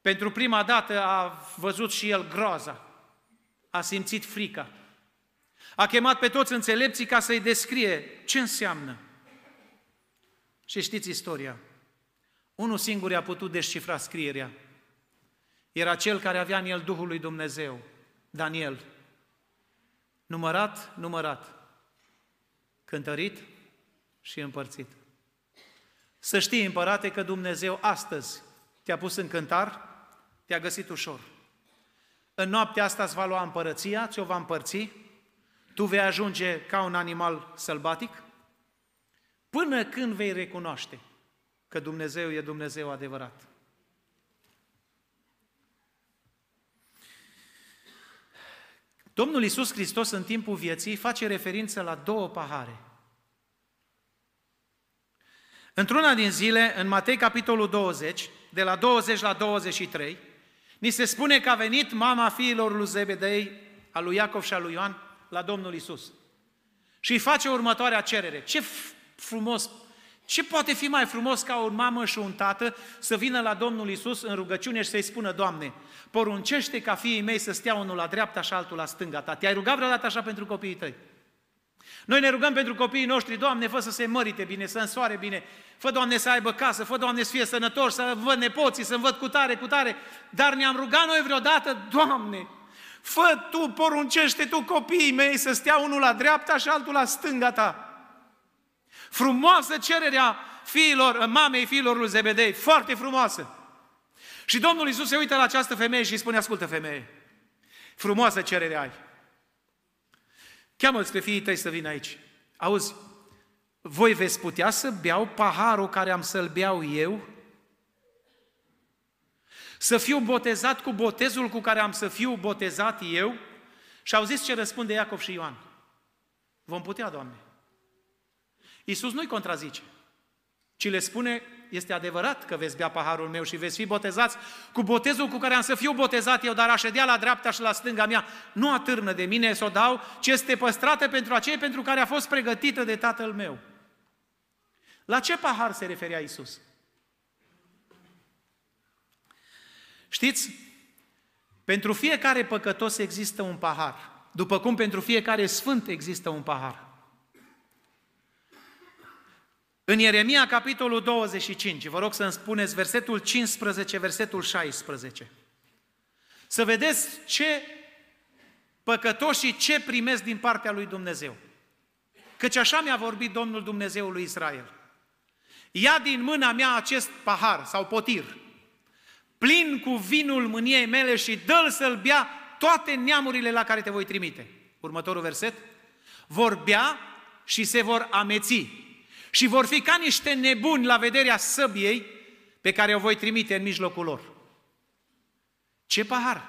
Pentru prima dată a văzut și el groaza, a simțit frica. A chemat pe toți înțelepții ca să-i descrie ce înseamnă. Și știți istoria. Unul singur i-a putut descifra scrierea. Era cel care avea în el Duhul lui Dumnezeu, Daniel. Numărat, numărat. Cântărit și împărțit. Să știi, împărate, că Dumnezeu astăzi te-a pus în cântar, te-a găsit ușor. În noaptea asta îți va lua împărăția, ți-o va împărți, tu vei ajunge ca un animal sălbatic, până când vei recunoaște că Dumnezeu e Dumnezeu adevărat. Domnul Iisus Hristos în timpul vieții face referință la două pahare. Într-una din zile, în Matei capitolul 20, de la 20 la 23, ni se spune că a venit mama fiilor lui Zebedei, a lui Iacov și a lui Ioan, la Domnul Isus. Și îi face următoarea cerere. Ce frumos, ce poate fi mai frumos ca o mamă și un tată să vină la Domnul Isus în rugăciune și să-i spună, Doamne, poruncește ca fiii mei să stea unul la dreapta și altul la stânga ta. Te-ai rugat vreodată așa pentru copiii tăi? Noi ne rugăm pentru copiii noștri, Doamne, fă să se mărite bine, să însoare bine, fă, Doamne, să aibă casă, fă, Doamne, să fie sănătoși, să văd nepoții, să văd cu tare, cu tare, dar ne-am rugat noi vreodată, Doamne, fă Tu, poruncește Tu copiii mei să stea unul la dreapta și altul la stânga Ta. Frumoasă cererea fiilor, mamei fiilor lui Zebedei, foarte frumoasă. Și Domnul Iisus se uită la această femeie și îi spune, ascultă femeie, frumoasă cerere ai. Cheamă-ți pe fiii tăi să vină aici. Auzi, voi veți putea să beau paharul care am să-l beau eu? Să fiu botezat cu botezul cu care am să fiu botezat eu? Și au zis ce răspunde Iacov și Ioan. Vom putea, Doamne. Iisus nu-i contrazice, ci le spune, este adevărat că veți bea paharul meu și veți fi botezați cu botezul cu care am să fiu botezat eu, dar aș ședea la dreapta și la stânga mea nu atârnă de mine să o dau, ci este păstrată pentru acei pentru care a fost pregătită de Tatăl meu. La ce pahar se referea Iisus? Știți, pentru fiecare păcătos există un pahar, după cum pentru fiecare sfânt există un pahar. În Ieremia, capitolul 25, vă rog să-mi spuneți versetul 15, versetul 16. Să vedeți ce păcătoși ce primesc din partea lui Dumnezeu. Căci așa mi-a vorbit Domnul Dumnezeu lui Israel. Ia din mâna mea acest pahar sau potir, plin cu vinul mâniei mele și dă-l să-l bea toate neamurile la care te voi trimite. Următorul verset. Vor bea și se vor ameți și vor fi ca niște nebuni la vederea săbiei pe care o voi trimite în mijlocul lor. Ce pahar?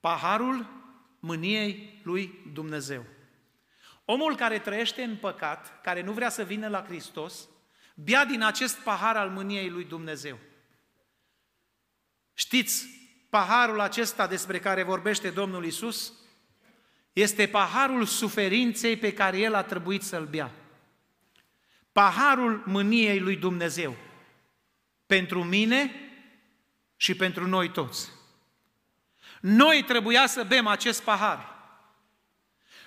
Paharul mâniei lui Dumnezeu. Omul care trăiește în păcat, care nu vrea să vină la Hristos, bea din acest pahar al mâniei lui Dumnezeu. Știți, paharul acesta despre care vorbește Domnul Isus este paharul suferinței pe care el a trebuit să-l bea paharul mâniei lui Dumnezeu pentru mine și pentru noi toți. Noi trebuia să bem acest pahar.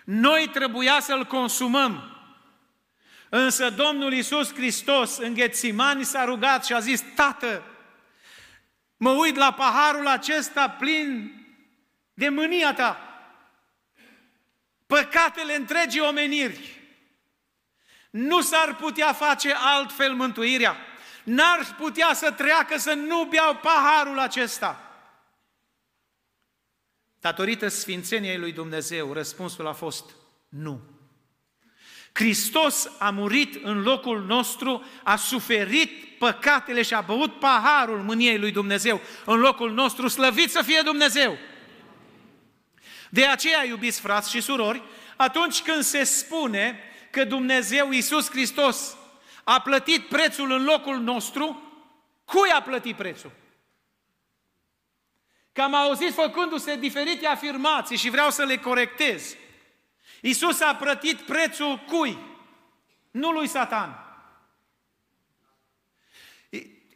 Noi trebuia să-l consumăm. Însă Domnul Iisus Hristos în Ghețimani s-a rugat și a zis, Tată, mă uit la paharul acesta plin de mânia ta. Păcatele întregii omeniri nu s-ar putea face altfel mântuirea. N-ar putea să treacă să nu beau paharul acesta. Datorită sfințeniei lui Dumnezeu, răspunsul a fost nu. Hristos a murit în locul nostru, a suferit păcatele și a băut paharul mâniei lui Dumnezeu în locul nostru, slăvit să fie Dumnezeu. De aceea, iubiți frați și surori, atunci când se spune că Dumnezeu Iisus Hristos a plătit prețul în locul nostru, cui a plătit prețul? Că am auzit făcându-se diferite afirmații și vreau să le corectez. Iisus a plătit prețul cui? Nu lui Satan.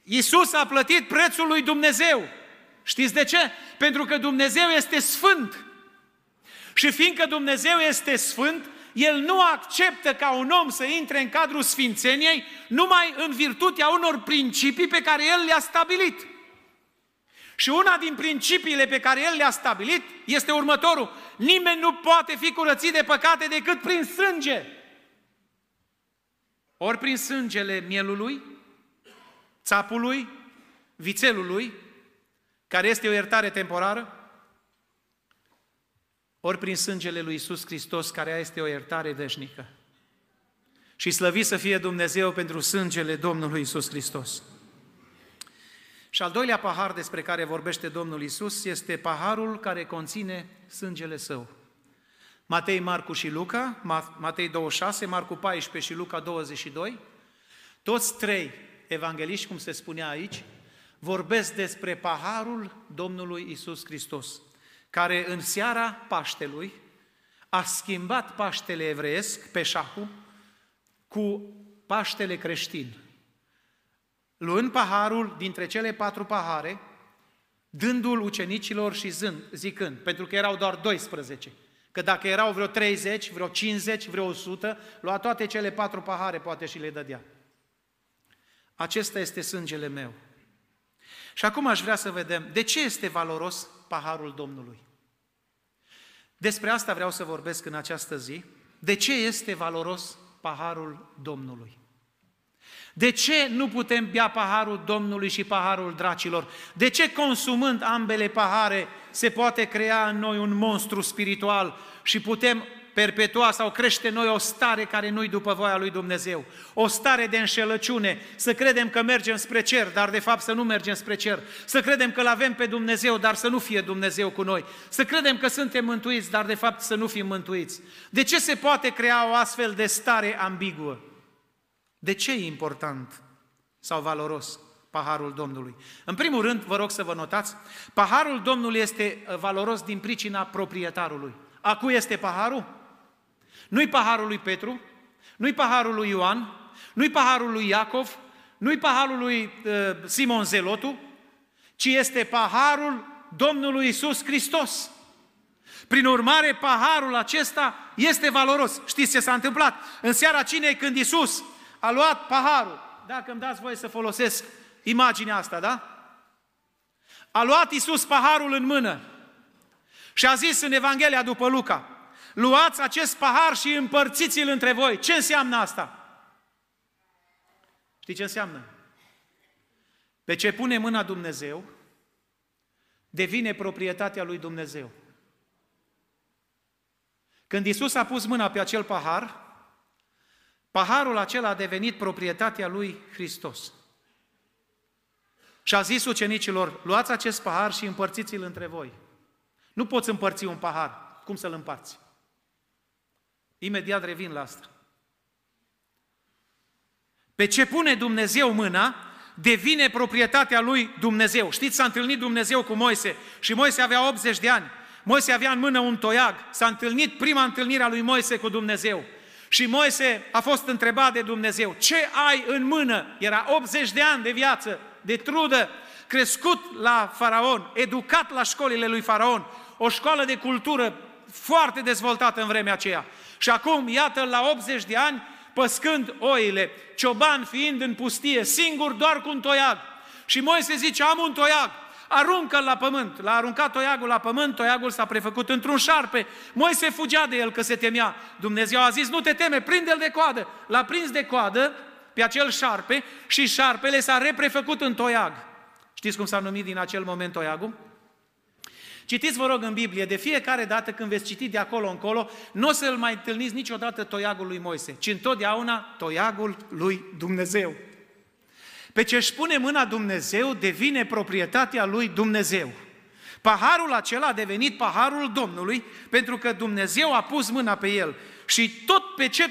Iisus a plătit prețul lui Dumnezeu. Știți de ce? Pentru că Dumnezeu este sfânt. Și fiindcă Dumnezeu este sfânt, El nu acceptă ca un om să intre în cadrul sfințeniei numai în virtutea unor principii pe care El le-a stabilit. Și una din principiile pe care El le-a stabilit este următorul. Nimeni nu poate fi curățit de păcate decât prin sânge. Ori prin sângele mielului, țapului, vițelului, care este o iertare temporară, ori prin sângele lui Isus Hristos, care este o iertare veșnică. Și slăvit să fie Dumnezeu pentru sângele Domnului Isus Hristos. Și al doilea pahar despre care vorbește Domnul Isus este paharul care conține sângele său. Matei, Marcu și Luca, Matei 26, Marcu 14 și Luca 22, toți trei evangeliști, cum se spunea aici, vorbesc despre paharul Domnului Isus Hristos, care în seara Paștelui a schimbat Paștele evreiesc, Peșahu, cu Paștele creștin. Luând paharul dintre cele patru pahare, dându-l ucenicilor și zând, zicând, pentru că erau doar 12, că dacă erau vreo 30, vreo 50, vreo 100, lua toate cele patru pahare, poate și le dădea. Acesta este sângele meu. Și acum aș vrea să vedem de ce este valoros paharul Domnului. Despre asta vreau să vorbesc în această zi. De ce este valoros paharul Domnului? De ce nu putem bea paharul Domnului și paharul dracilor? De ce consumând ambele pahare se poate crea în noi un monstru spiritual și putem perpetua sau crește noi o stare care nu-i după voia lui Dumnezeu. O stare de înșelăciune, să credem că mergem spre cer, dar de fapt să nu mergem spre cer. Să credem că l-avem pe Dumnezeu, dar să nu fie Dumnezeu cu noi. Să credem că suntem mântuiți, dar de fapt să nu fim mântuiți. De ce se poate crea o astfel de stare ambiguă? De ce e important sau valoros paharul Domnului? În primul rând, vă rog să vă notați, paharul Domnului este valoros din pricina proprietarului. A cui este paharul? Nu-i paharul lui Petru, nu-i paharul lui Ioan, nu-i paharul lui Iacov, nu-i paharul lui uh, Simon Zelotu, ci este paharul Domnului Isus Hristos. Prin urmare, paharul acesta este valoros. Știți ce s-a întâmplat? În seara cinei când Isus a luat paharul, dacă îmi dați voie să folosesc imaginea asta, da? A luat Isus paharul în mână și a zis în Evanghelia după Luca, luați acest pahar și împărțiți-l între voi. Ce înseamnă asta? Știi ce înseamnă? Pe ce pune mâna Dumnezeu, devine proprietatea lui Dumnezeu. Când Isus a pus mâna pe acel pahar, paharul acela a devenit proprietatea lui Hristos. Și a zis ucenicilor, luați acest pahar și împărțiți-l între voi. Nu poți împărți un pahar. Cum să-l împarți? Imediat revin la asta. Pe ce pune Dumnezeu mâna, devine proprietatea lui Dumnezeu. Știți, s-a întâlnit Dumnezeu cu Moise și Moise avea 80 de ani. Moise avea în mână un toiag. S-a întâlnit prima întâlnire a lui Moise cu Dumnezeu. Și Moise a fost întrebat de Dumnezeu, ce ai în mână? Era 80 de ani de viață, de trudă, crescut la Faraon, educat la școlile lui Faraon, o școală de cultură foarte dezvoltată în vremea aceea. Și acum, iată, la 80 de ani, păscând oile, cioban fiind în pustie, singur doar cu un toiag. Și Moise zice, am un toiag, aruncă-l la pământ. L-a aruncat toiagul la pământ, toiagul s-a prefăcut într-un șarpe. Moise fugea de el că se temea. Dumnezeu a zis, nu te teme, prinde-l de coadă. L-a prins de coadă pe acel șarpe și șarpele s-a reprefăcut în toiag. Știți cum s-a numit din acel moment toiagul? Citiți, vă rog, în Biblie, de fiecare dată când veți citi de acolo încolo, nu o să-l mai întâlniți niciodată toiagul lui Moise, ci întotdeauna toiagul lui Dumnezeu. Pe ce își pune mâna Dumnezeu devine proprietatea lui Dumnezeu. Paharul acela a devenit paharul Domnului pentru că Dumnezeu a pus mâna pe el și tot pe ce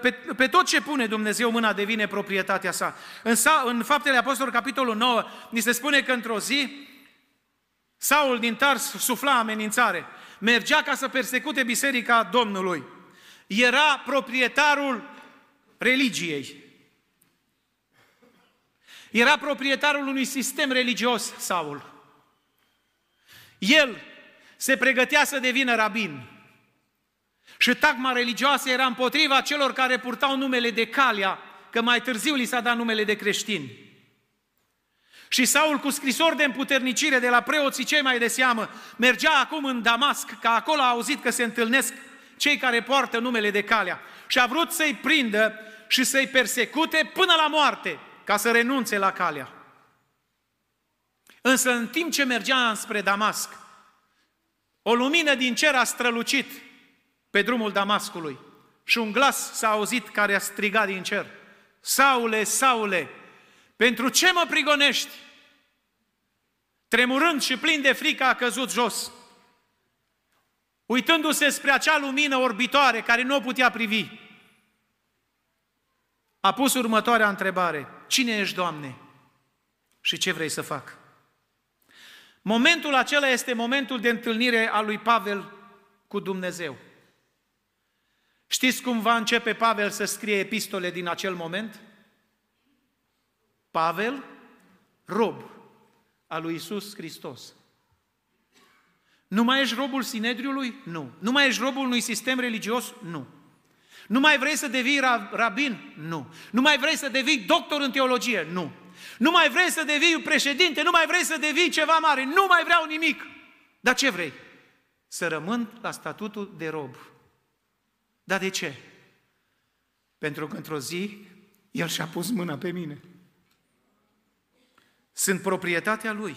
pe, pe tot ce pune Dumnezeu mâna devine proprietatea sa. În, în Faptele Apostolului, capitolul 9, ni se spune că într-o zi Saul din Tars sufla amenințare. Mergea ca să persecute biserica Domnului. Era proprietarul religiei. Era proprietarul unui sistem religios, Saul. El se pregătea să devină rabin. Și tagma religioasă era împotriva celor care purtau numele de Calia, că mai târziu li s-a dat numele de creștini. Și Saul, cu scrisori de împuternicire de la preoții cei mai de seamă, mergea acum în Damasc, că acolo a auzit că se întâlnesc cei care poartă numele de Calea. Și a vrut să-i prindă și să-i persecute până la moarte, ca să renunțe la Calea. Însă în timp ce mergea spre Damasc, o lumină din cer a strălucit pe drumul Damascului și un glas s-a auzit care a strigat din cer. Saule, Saule, pentru ce mă prigonești? Tremurând și plin de frică a căzut jos. Uitându-se spre acea lumină orbitoare care nu o putea privi, a pus următoarea întrebare. Cine ești, Doamne? Și ce vrei să fac? Momentul acela este momentul de întâlnire a lui Pavel cu Dumnezeu. Știți cum va începe Pavel să scrie epistole din acel moment? Pavel, rob al lui Isus Hristos. Nu mai ești robul Sinedriului? Nu. Nu mai ești robul unui sistem religios? Nu. Nu mai vrei să devii rabin? Nu. Nu mai vrei să devii doctor în teologie? Nu. Nu mai vrei să devii președinte? Nu mai vrei să devii ceva mare? Nu mai vreau nimic. Dar ce vrei? Să rămân la statutul de rob. Dar de ce? Pentru că într-o zi El și-a pus mâna pe mine. Sunt proprietatea Lui.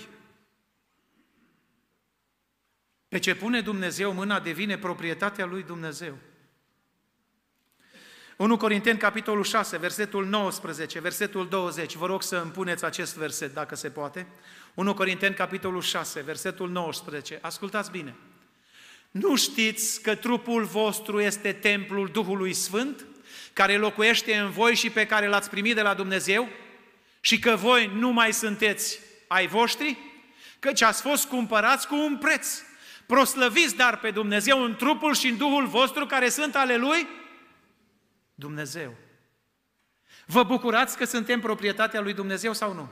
Pe ce pune Dumnezeu mâna devine proprietatea Lui Dumnezeu. 1 Corinteni, capitolul 6, versetul 19, versetul 20. Vă rog să îmi puneți acest verset, dacă se poate. 1 Corinteni, capitolul 6, versetul 19. Ascultați bine. Nu știți că trupul vostru este templul Duhului Sfânt, care locuiește în voi și pe care l-ați primit de la Dumnezeu? Și că voi nu mai sunteți ai voștri? Căci ați fost cumpărați cu un preț. Proslăviți dar pe Dumnezeu în trupul și în Duhul vostru care sunt ale Lui Dumnezeu. Vă bucurați că suntem proprietatea lui Dumnezeu sau nu?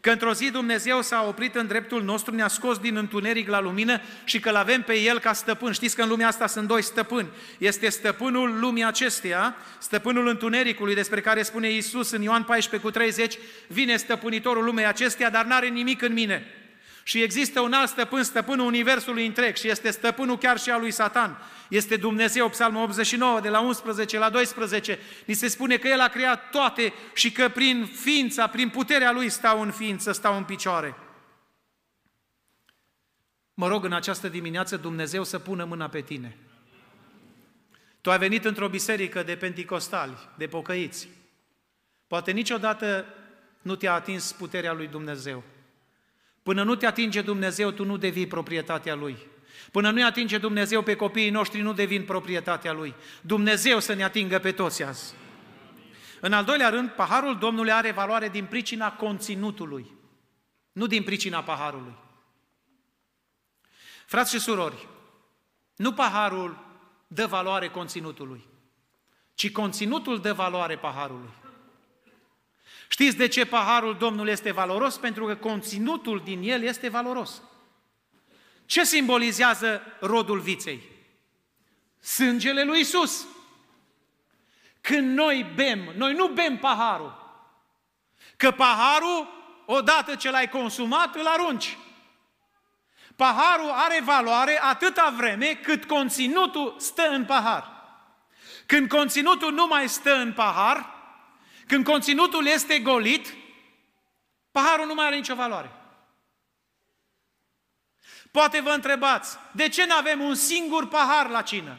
Că într-o zi Dumnezeu s-a oprit în dreptul nostru, ne-a scos din întuneric la lumină și că l-avem pe El ca stăpân. Știți că în lumea asta sunt doi stăpâni. Este stăpânul lumii acesteia, stăpânul întunericului, despre care spune Iisus în Ioan 14 cu 30, vine stăpânitorul lumei acesteia, dar n-are nimic în mine. Și există un alt stăpân, stăpânul Universului întreg și este stăpânul chiar și al lui Satan. Este Dumnezeu, Psalmul 89, de la 11 la 12, ni se spune că El a creat toate și că prin ființa, prin puterea Lui stau în ființă, stau în picioare. Mă rog în această dimineață Dumnezeu să pună mâna pe tine. Tu ai venit într-o biserică de penticostali, de pocăiți. Poate niciodată nu te-a atins puterea lui Dumnezeu. Până nu te atinge Dumnezeu, tu nu devii proprietatea Lui. Până nu atinge Dumnezeu pe copiii noștri, nu devin proprietatea Lui. Dumnezeu să ne atingă pe toți azi. În al doilea rând, paharul Domnului are valoare din pricina conținutului, nu din pricina paharului. Frați și surori, nu paharul dă valoare conținutului, ci conținutul dă valoare paharului. Știți de ce paharul Domnului este valoros? Pentru că conținutul din el este valoros. Ce simbolizează rodul viței? Sângele lui Isus. Când noi bem, noi nu bem paharul. Că paharul, odată ce l-ai consumat, îl arunci. Paharul are valoare atâta vreme cât conținutul stă în pahar. Când conținutul nu mai stă în pahar, când conținutul este golit, paharul nu mai are nicio valoare. Poate vă întrebați, de ce nu avem un singur pahar la cină?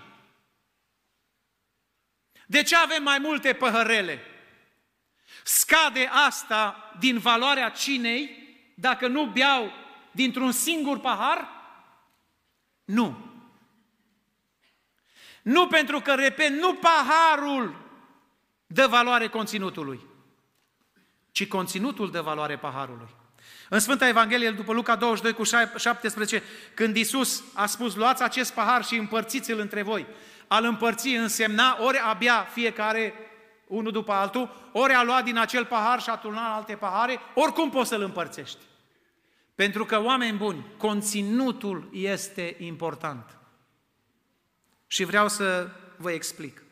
De ce avem mai multe păhărele? Scade asta din valoarea cinei dacă nu beau dintr-un singur pahar? Nu. Nu pentru că, repet, nu paharul dă valoare conținutului, ci conținutul dă valoare paharului. În Sfânta Evanghelie, după Luca 22 cu 17, când Iisus a spus, luați acest pahar și împărțiți-l între voi. Al împărți însemna ori abia fiecare unul după altul, ori a luat din acel pahar și a turnat alte pahare, oricum poți să-l împărțești. Pentru că, oameni buni, conținutul este important. Și vreau să vă explic.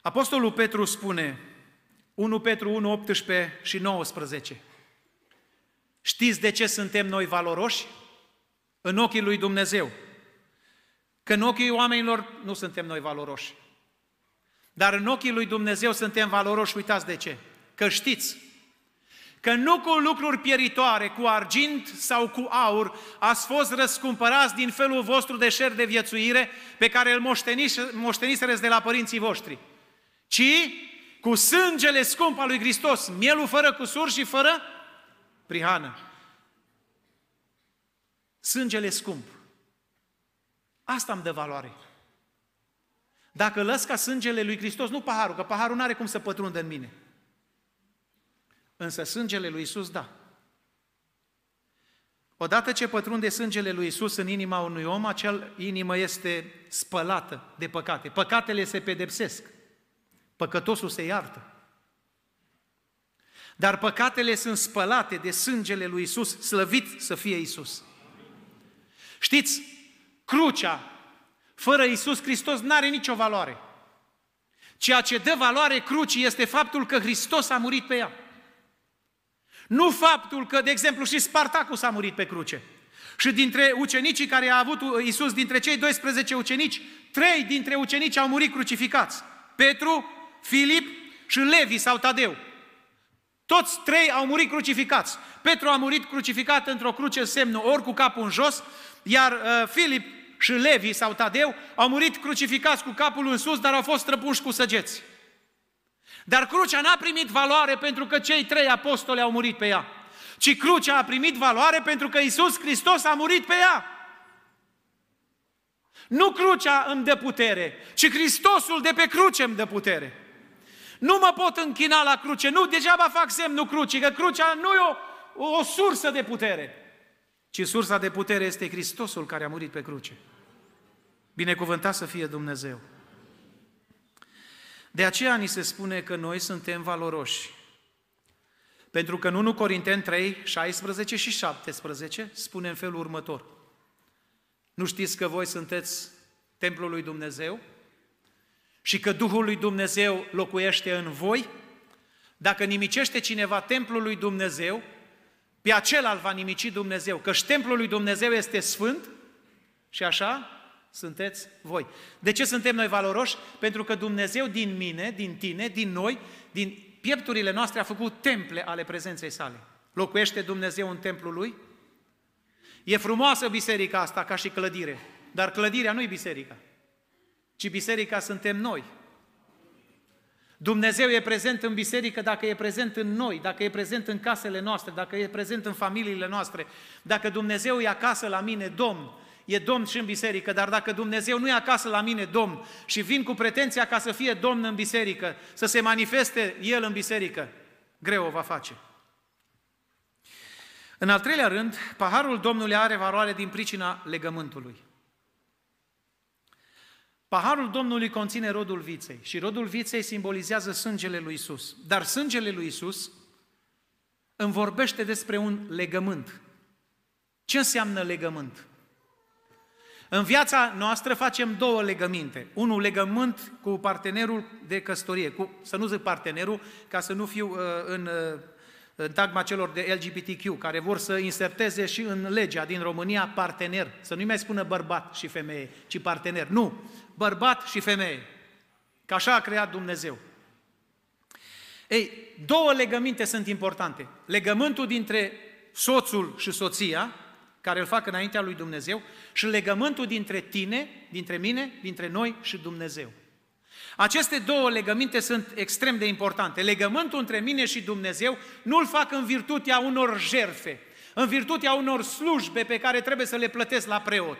Apostolul Petru spune, 1 Petru 1, 18 și 19, Știți de ce suntem noi valoroși? În ochii lui Dumnezeu. Că în ochii oamenilor nu suntem noi valoroși. Dar în ochii lui Dumnezeu suntem valoroși, uitați de ce. Că știți că nu cu lucruri pieritoare, cu argint sau cu aur, ați fost răscumpărați din felul vostru de șer de viețuire pe care îl moștenisereți de la părinții voștri, ci cu sângele scump al lui Hristos, mielul fără cusur și fără prihană. Sângele scump. Asta îmi dă valoare. Dacă lăs ca sângele lui Hristos, nu paharul, că paharul nu are cum să pătrundă în mine. Însă sângele lui Isus, da. Odată ce pătrunde sângele lui Isus în inima unui om, acel inimă este spălată de păcate. Păcatele se pedepsesc. Păcătosul se iartă. Dar păcatele sunt spălate de sângele lui Isus, slăvit să fie Isus. Știți, crucea fără Isus Hristos nu are nicio valoare. Ceea ce dă valoare crucii este faptul că Hristos a murit pe ea. Nu faptul că, de exemplu, și Spartacus a murit pe cruce. Și dintre ucenicii care a avut Isus, dintre cei 12 ucenici, trei dintre ucenici au murit crucificați. Petru, Filip și Levi sau Tadeu. Toți trei au murit crucificați. Petru a murit crucificat într-o cruce semnul ori cu capul în jos, iar uh, Filip și Levi sau Tadeu au murit crucificați cu capul în sus, dar au fost străpuși cu săgeți. Dar crucea n-a primit valoare pentru că cei trei apostoli au murit pe ea, ci crucea a primit valoare pentru că Isus Hristos a murit pe ea. Nu crucea îmi dă putere, ci Hristosul de pe cruce îmi dă putere. Nu mă pot închina la cruce, nu, degeaba fac semnul crucii, că crucea nu e o, o sursă de putere, ci sursa de putere este Hristosul care a murit pe cruce. Binecuvântat să fie Dumnezeu. De aceea ni se spune că noi suntem valoroși. Pentru că în 1 Corinteni 3, 16 și 17 spune în felul următor. Nu știți că voi sunteți templul lui Dumnezeu și că Duhul lui Dumnezeu locuiește în voi? Dacă nimicește cineva templul lui Dumnezeu, pe acela îl va nimici Dumnezeu, căci templul lui Dumnezeu este sfânt și așa sunteți voi. De ce suntem noi valoroși? Pentru că Dumnezeu din mine, din tine, din noi, din piepturile noastre a făcut temple ale prezenței sale. Locuiește Dumnezeu în templul lui? E frumoasă biserica asta ca și clădire, dar clădirea nu e biserica, ci biserica suntem noi. Dumnezeu e prezent în biserică dacă e prezent în noi, dacă e prezent în casele noastre, dacă e prezent în familiile noastre, dacă Dumnezeu e acasă la mine, Domn, e Domn și în biserică, dar dacă Dumnezeu nu e acasă la mine Domn și vin cu pretenția ca să fie Domn în biserică, să se manifeste El în biserică, greu o va face. În al treilea rând, paharul Domnului are valoare din pricina legământului. Paharul Domnului conține rodul viței și rodul viței simbolizează sângele lui Isus. Dar sângele lui Isus îmi vorbește despre un legământ. Ce înseamnă legământ? În viața noastră facem două legăminte. Unul legământ cu partenerul de căsătorie, cu, să nu zic partenerul, ca să nu fiu uh, în, uh, în tagma celor de LGBTQ, care vor să inserteze și în legea din România partener, să nu-i mai spună bărbat și femeie, ci partener. Nu, bărbat și femeie. Că așa a creat Dumnezeu. Ei, două legăminte sunt importante. Legământul dintre soțul și soția, care îl fac înaintea lui Dumnezeu, și legământul dintre tine, dintre mine, dintre noi și Dumnezeu. Aceste două legăminte sunt extrem de importante. Legământul între mine și Dumnezeu nu-l fac în virtutea unor jerfe, în virtutea unor slujbe pe care trebuie să le plătesc la preot,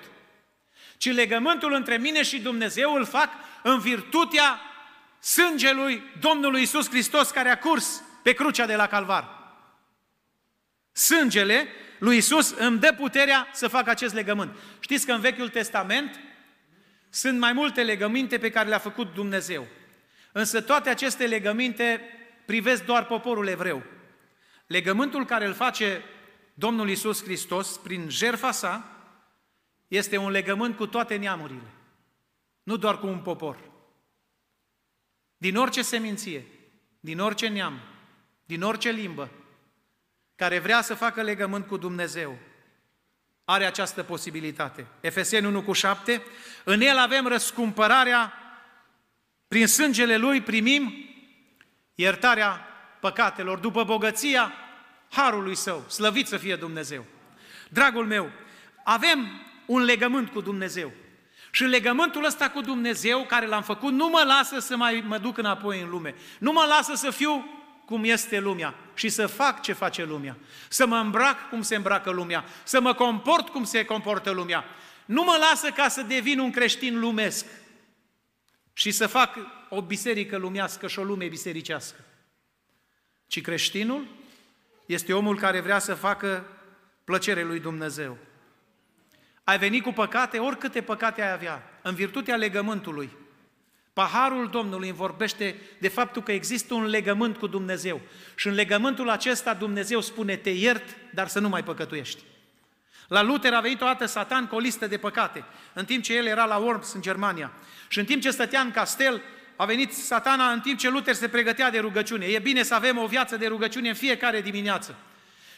ci legământul între mine și Dumnezeu îl fac în virtutea sângelui Domnului Isus Hristos care a curs pe crucea de la Calvar. Sângele lui Isus îmi dă puterea să fac acest legământ. Știți că în Vechiul Testament sunt mai multe legăminte pe care le-a făcut Dumnezeu. Însă toate aceste legăminte privesc doar poporul evreu. Legământul care îl face Domnul Isus Hristos prin jertfa sa este un legământ cu toate neamurile. nu doar cu un popor. Din orice seminție, din orice neam, din orice limbă, care vrea să facă legământ cu Dumnezeu, are această posibilitate. Efeseni 1 cu 7, în el avem răscumpărarea, prin sângele lui primim iertarea păcatelor, după bogăția harului său. Slăvit să fie Dumnezeu! Dragul meu, avem un legământ cu Dumnezeu. Și legământul ăsta cu Dumnezeu, care l-am făcut, nu mă lasă să mai mă duc înapoi în lume. Nu mă lasă să fiu cum este lumea și să fac ce face lumea. Să mă îmbrac cum se îmbracă lumea. Să mă comport cum se comportă lumea. Nu mă lasă ca să devin un creștin lumesc și să fac o biserică lumească și o lume bisericească. Ci creștinul este omul care vrea să facă plăcere lui Dumnezeu. Ai venit cu păcate, oricâte păcate ai avea, în virtutea legământului. Paharul Domnului îmi vorbește de faptul că există un legământ cu Dumnezeu. Și în legământul acesta Dumnezeu spune, te iert, dar să nu mai păcătuiești. La Luther a venit o dată Satan cu o listă de păcate, în timp ce el era la Worms, în Germania. Și în timp ce stătea în castel, a venit satana în timp ce Luther se pregătea de rugăciune. E bine să avem o viață de rugăciune în fiecare dimineață.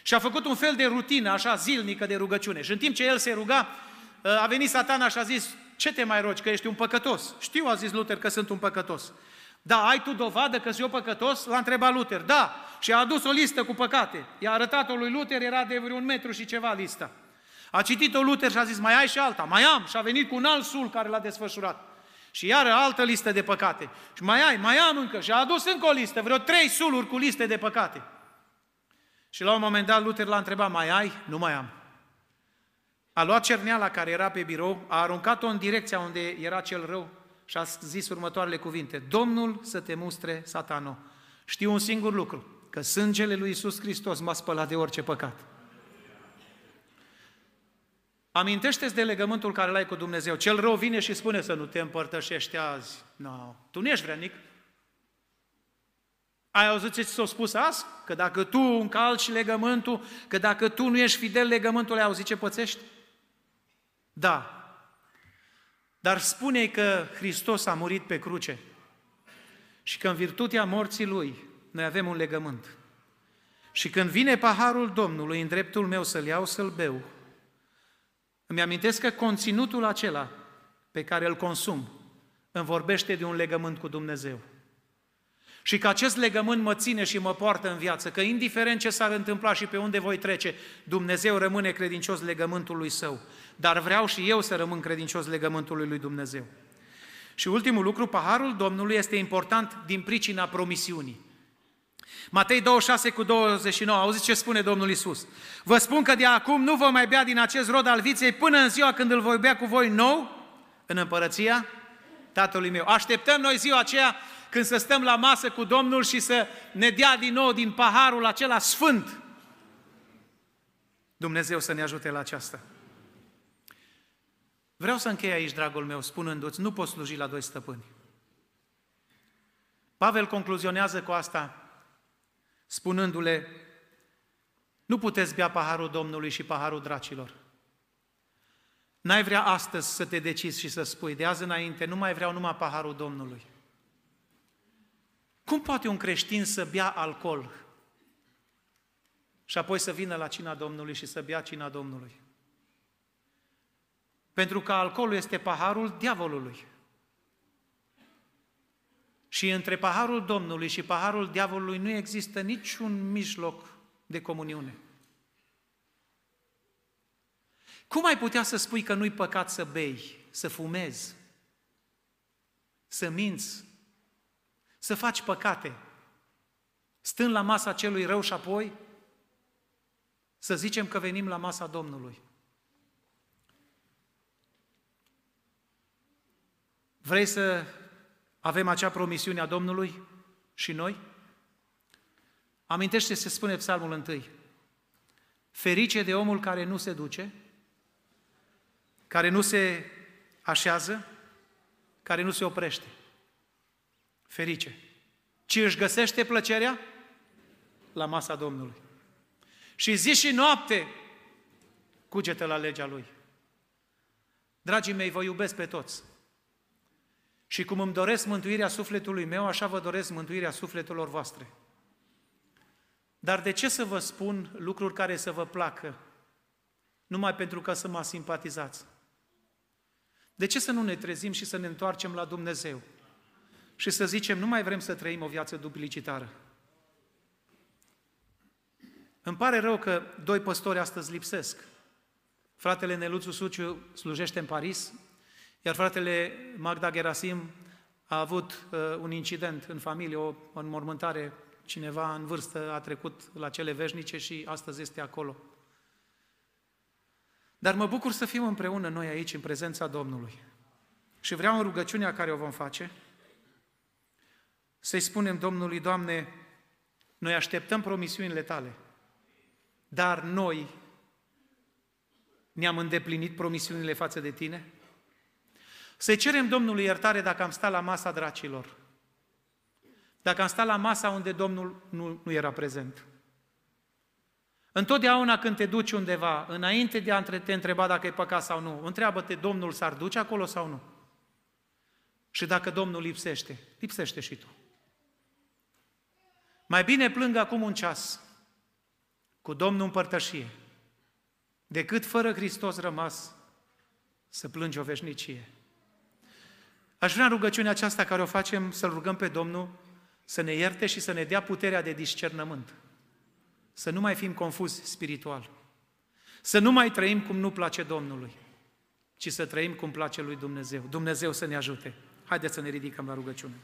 Și a făcut un fel de rutină, așa, zilnică de rugăciune. Și în timp ce el se ruga, a venit satana și a zis, ce te mai rogi, că ești un păcătos? Știu, a zis Luther, că sunt un păcătos. Da, ai tu dovadă că sunt eu păcătos? L-a întrebat Luther. Da, și a adus o listă cu păcate. I-a arătat-o lui Luther, era de vreun metru și ceva lista. A citit-o Luther și a zis, mai ai și alta, mai am. Și a venit cu un alt sul care l-a desfășurat. Și iară altă listă de păcate. Și mai ai, mai am încă. Și a adus încă o listă, vreo trei suluri cu liste de păcate. Și la un moment dat Luther l-a întrebat, mai ai? Nu mai am. A luat cerneala care era pe birou, a aruncat-o în direcția unde era cel rău și a zis următoarele cuvinte. Domnul să te mustre, satano. Știu un singur lucru, că sângele lui Isus Hristos m-a spălat de orice păcat. Amintește-ți de legământul care l-ai cu Dumnezeu. Cel rău vine și spune să nu te împărtășești azi. No. Tu nu ești vrenic. Ai auzit ce ți s-a spus azi? Că dacă tu încalci legământul, că dacă tu nu ești fidel legământul, ai auzit ce pățești? Da. Dar spune că Hristos a murit pe cruce și că în virtutea morții Lui noi avem un legământ. Și când vine paharul Domnului în dreptul meu să-l iau, să-l beu, îmi amintesc că conținutul acela pe care îl consum îmi vorbește de un legământ cu Dumnezeu. Și că acest legământ mă ține și mă poartă în viață, că indiferent ce s-ar întâmpla și pe unde voi trece, Dumnezeu rămâne credincios legământului său. Dar vreau și eu să rămân credincios legământului lui Dumnezeu. Și ultimul lucru, paharul Domnului este important din pricina promisiunii. Matei 26 cu 29, auziți ce spune Domnul Isus? Vă spun că de acum nu voi mai bea din acest rod al viței până în ziua când îl voi bea cu voi nou în împărăția Tatălui meu. Așteptăm noi ziua aceea când să stăm la masă cu Domnul și să ne dea din nou din paharul acela sfânt. Dumnezeu să ne ajute la aceasta. Vreau să închei aici, dragul meu, spunându-ți, nu poți sluji la doi stăpâni. Pavel concluzionează cu asta, spunându-le, nu puteți bea paharul Domnului și paharul dracilor. N-ai vrea astăzi să te decizi și să spui, de azi înainte nu mai vreau numai paharul Domnului. Cum poate un creștin să bea alcool și apoi să vină la cina Domnului și să bea cina Domnului? Pentru că alcoolul este paharul diavolului. Și între paharul Domnului și paharul diavolului nu există niciun mijloc de comuniune. Cum ai putea să spui că nu-i păcat să bei, să fumezi, să minți, să faci păcate, stând la masa celui rău și apoi să zicem că venim la masa Domnului? Vrei să avem acea promisiune a Domnului și noi? Amintește se spune psalmul întâi. Ferice de omul care nu se duce, care nu se așează, care nu se oprește. Ferice. Ci își găsește plăcerea la masa Domnului. Și zi și noapte cugetă la legea Lui. Dragii mei, vă iubesc pe toți. Și cum îmi doresc mântuirea sufletului meu, așa vă doresc mântuirea sufletelor voastre. Dar de ce să vă spun lucruri care să vă placă? Numai pentru ca să mă simpatizați. De ce să nu ne trezim și să ne întoarcem la Dumnezeu? Și să zicem, nu mai vrem să trăim o viață duplicitară. Îmi pare rău că doi păstori astăzi lipsesc. Fratele Neluțu Suciu slujește în Paris, iar fratele Magda Gerasim a avut uh, un incident în familie, o înmormântare, cineva în vârstă a trecut la cele veșnice și astăzi este acolo. Dar mă bucur să fim împreună noi aici, în prezența Domnului. Și vreau în rugăciunea care o vom face, să-i spunem Domnului, Doamne, noi așteptăm promisiunile Tale, dar noi ne-am îndeplinit promisiunile față de Tine? Să cerem Domnului iertare dacă am stat la masa dracilor, dacă am stat la masa unde Domnul nu, nu era prezent. Întotdeauna când te duci undeva, înainte de a te întreba dacă e păcat sau nu, întreabă-te, Domnul s-ar duce acolo sau nu? Și dacă Domnul lipsește, lipsește și tu. Mai bine plâng acum un ceas cu Domnul în părtășie, decât fără Hristos rămas să plângi o veșnicie. Aș vrea în rugăciunea aceasta care o facem să-L rugăm pe Domnul să ne ierte și să ne dea puterea de discernământ. Să nu mai fim confuzi spiritual. Să nu mai trăim cum nu place Domnului, ci să trăim cum place lui Dumnezeu. Dumnezeu să ne ajute. Haideți să ne ridicăm la rugăciune.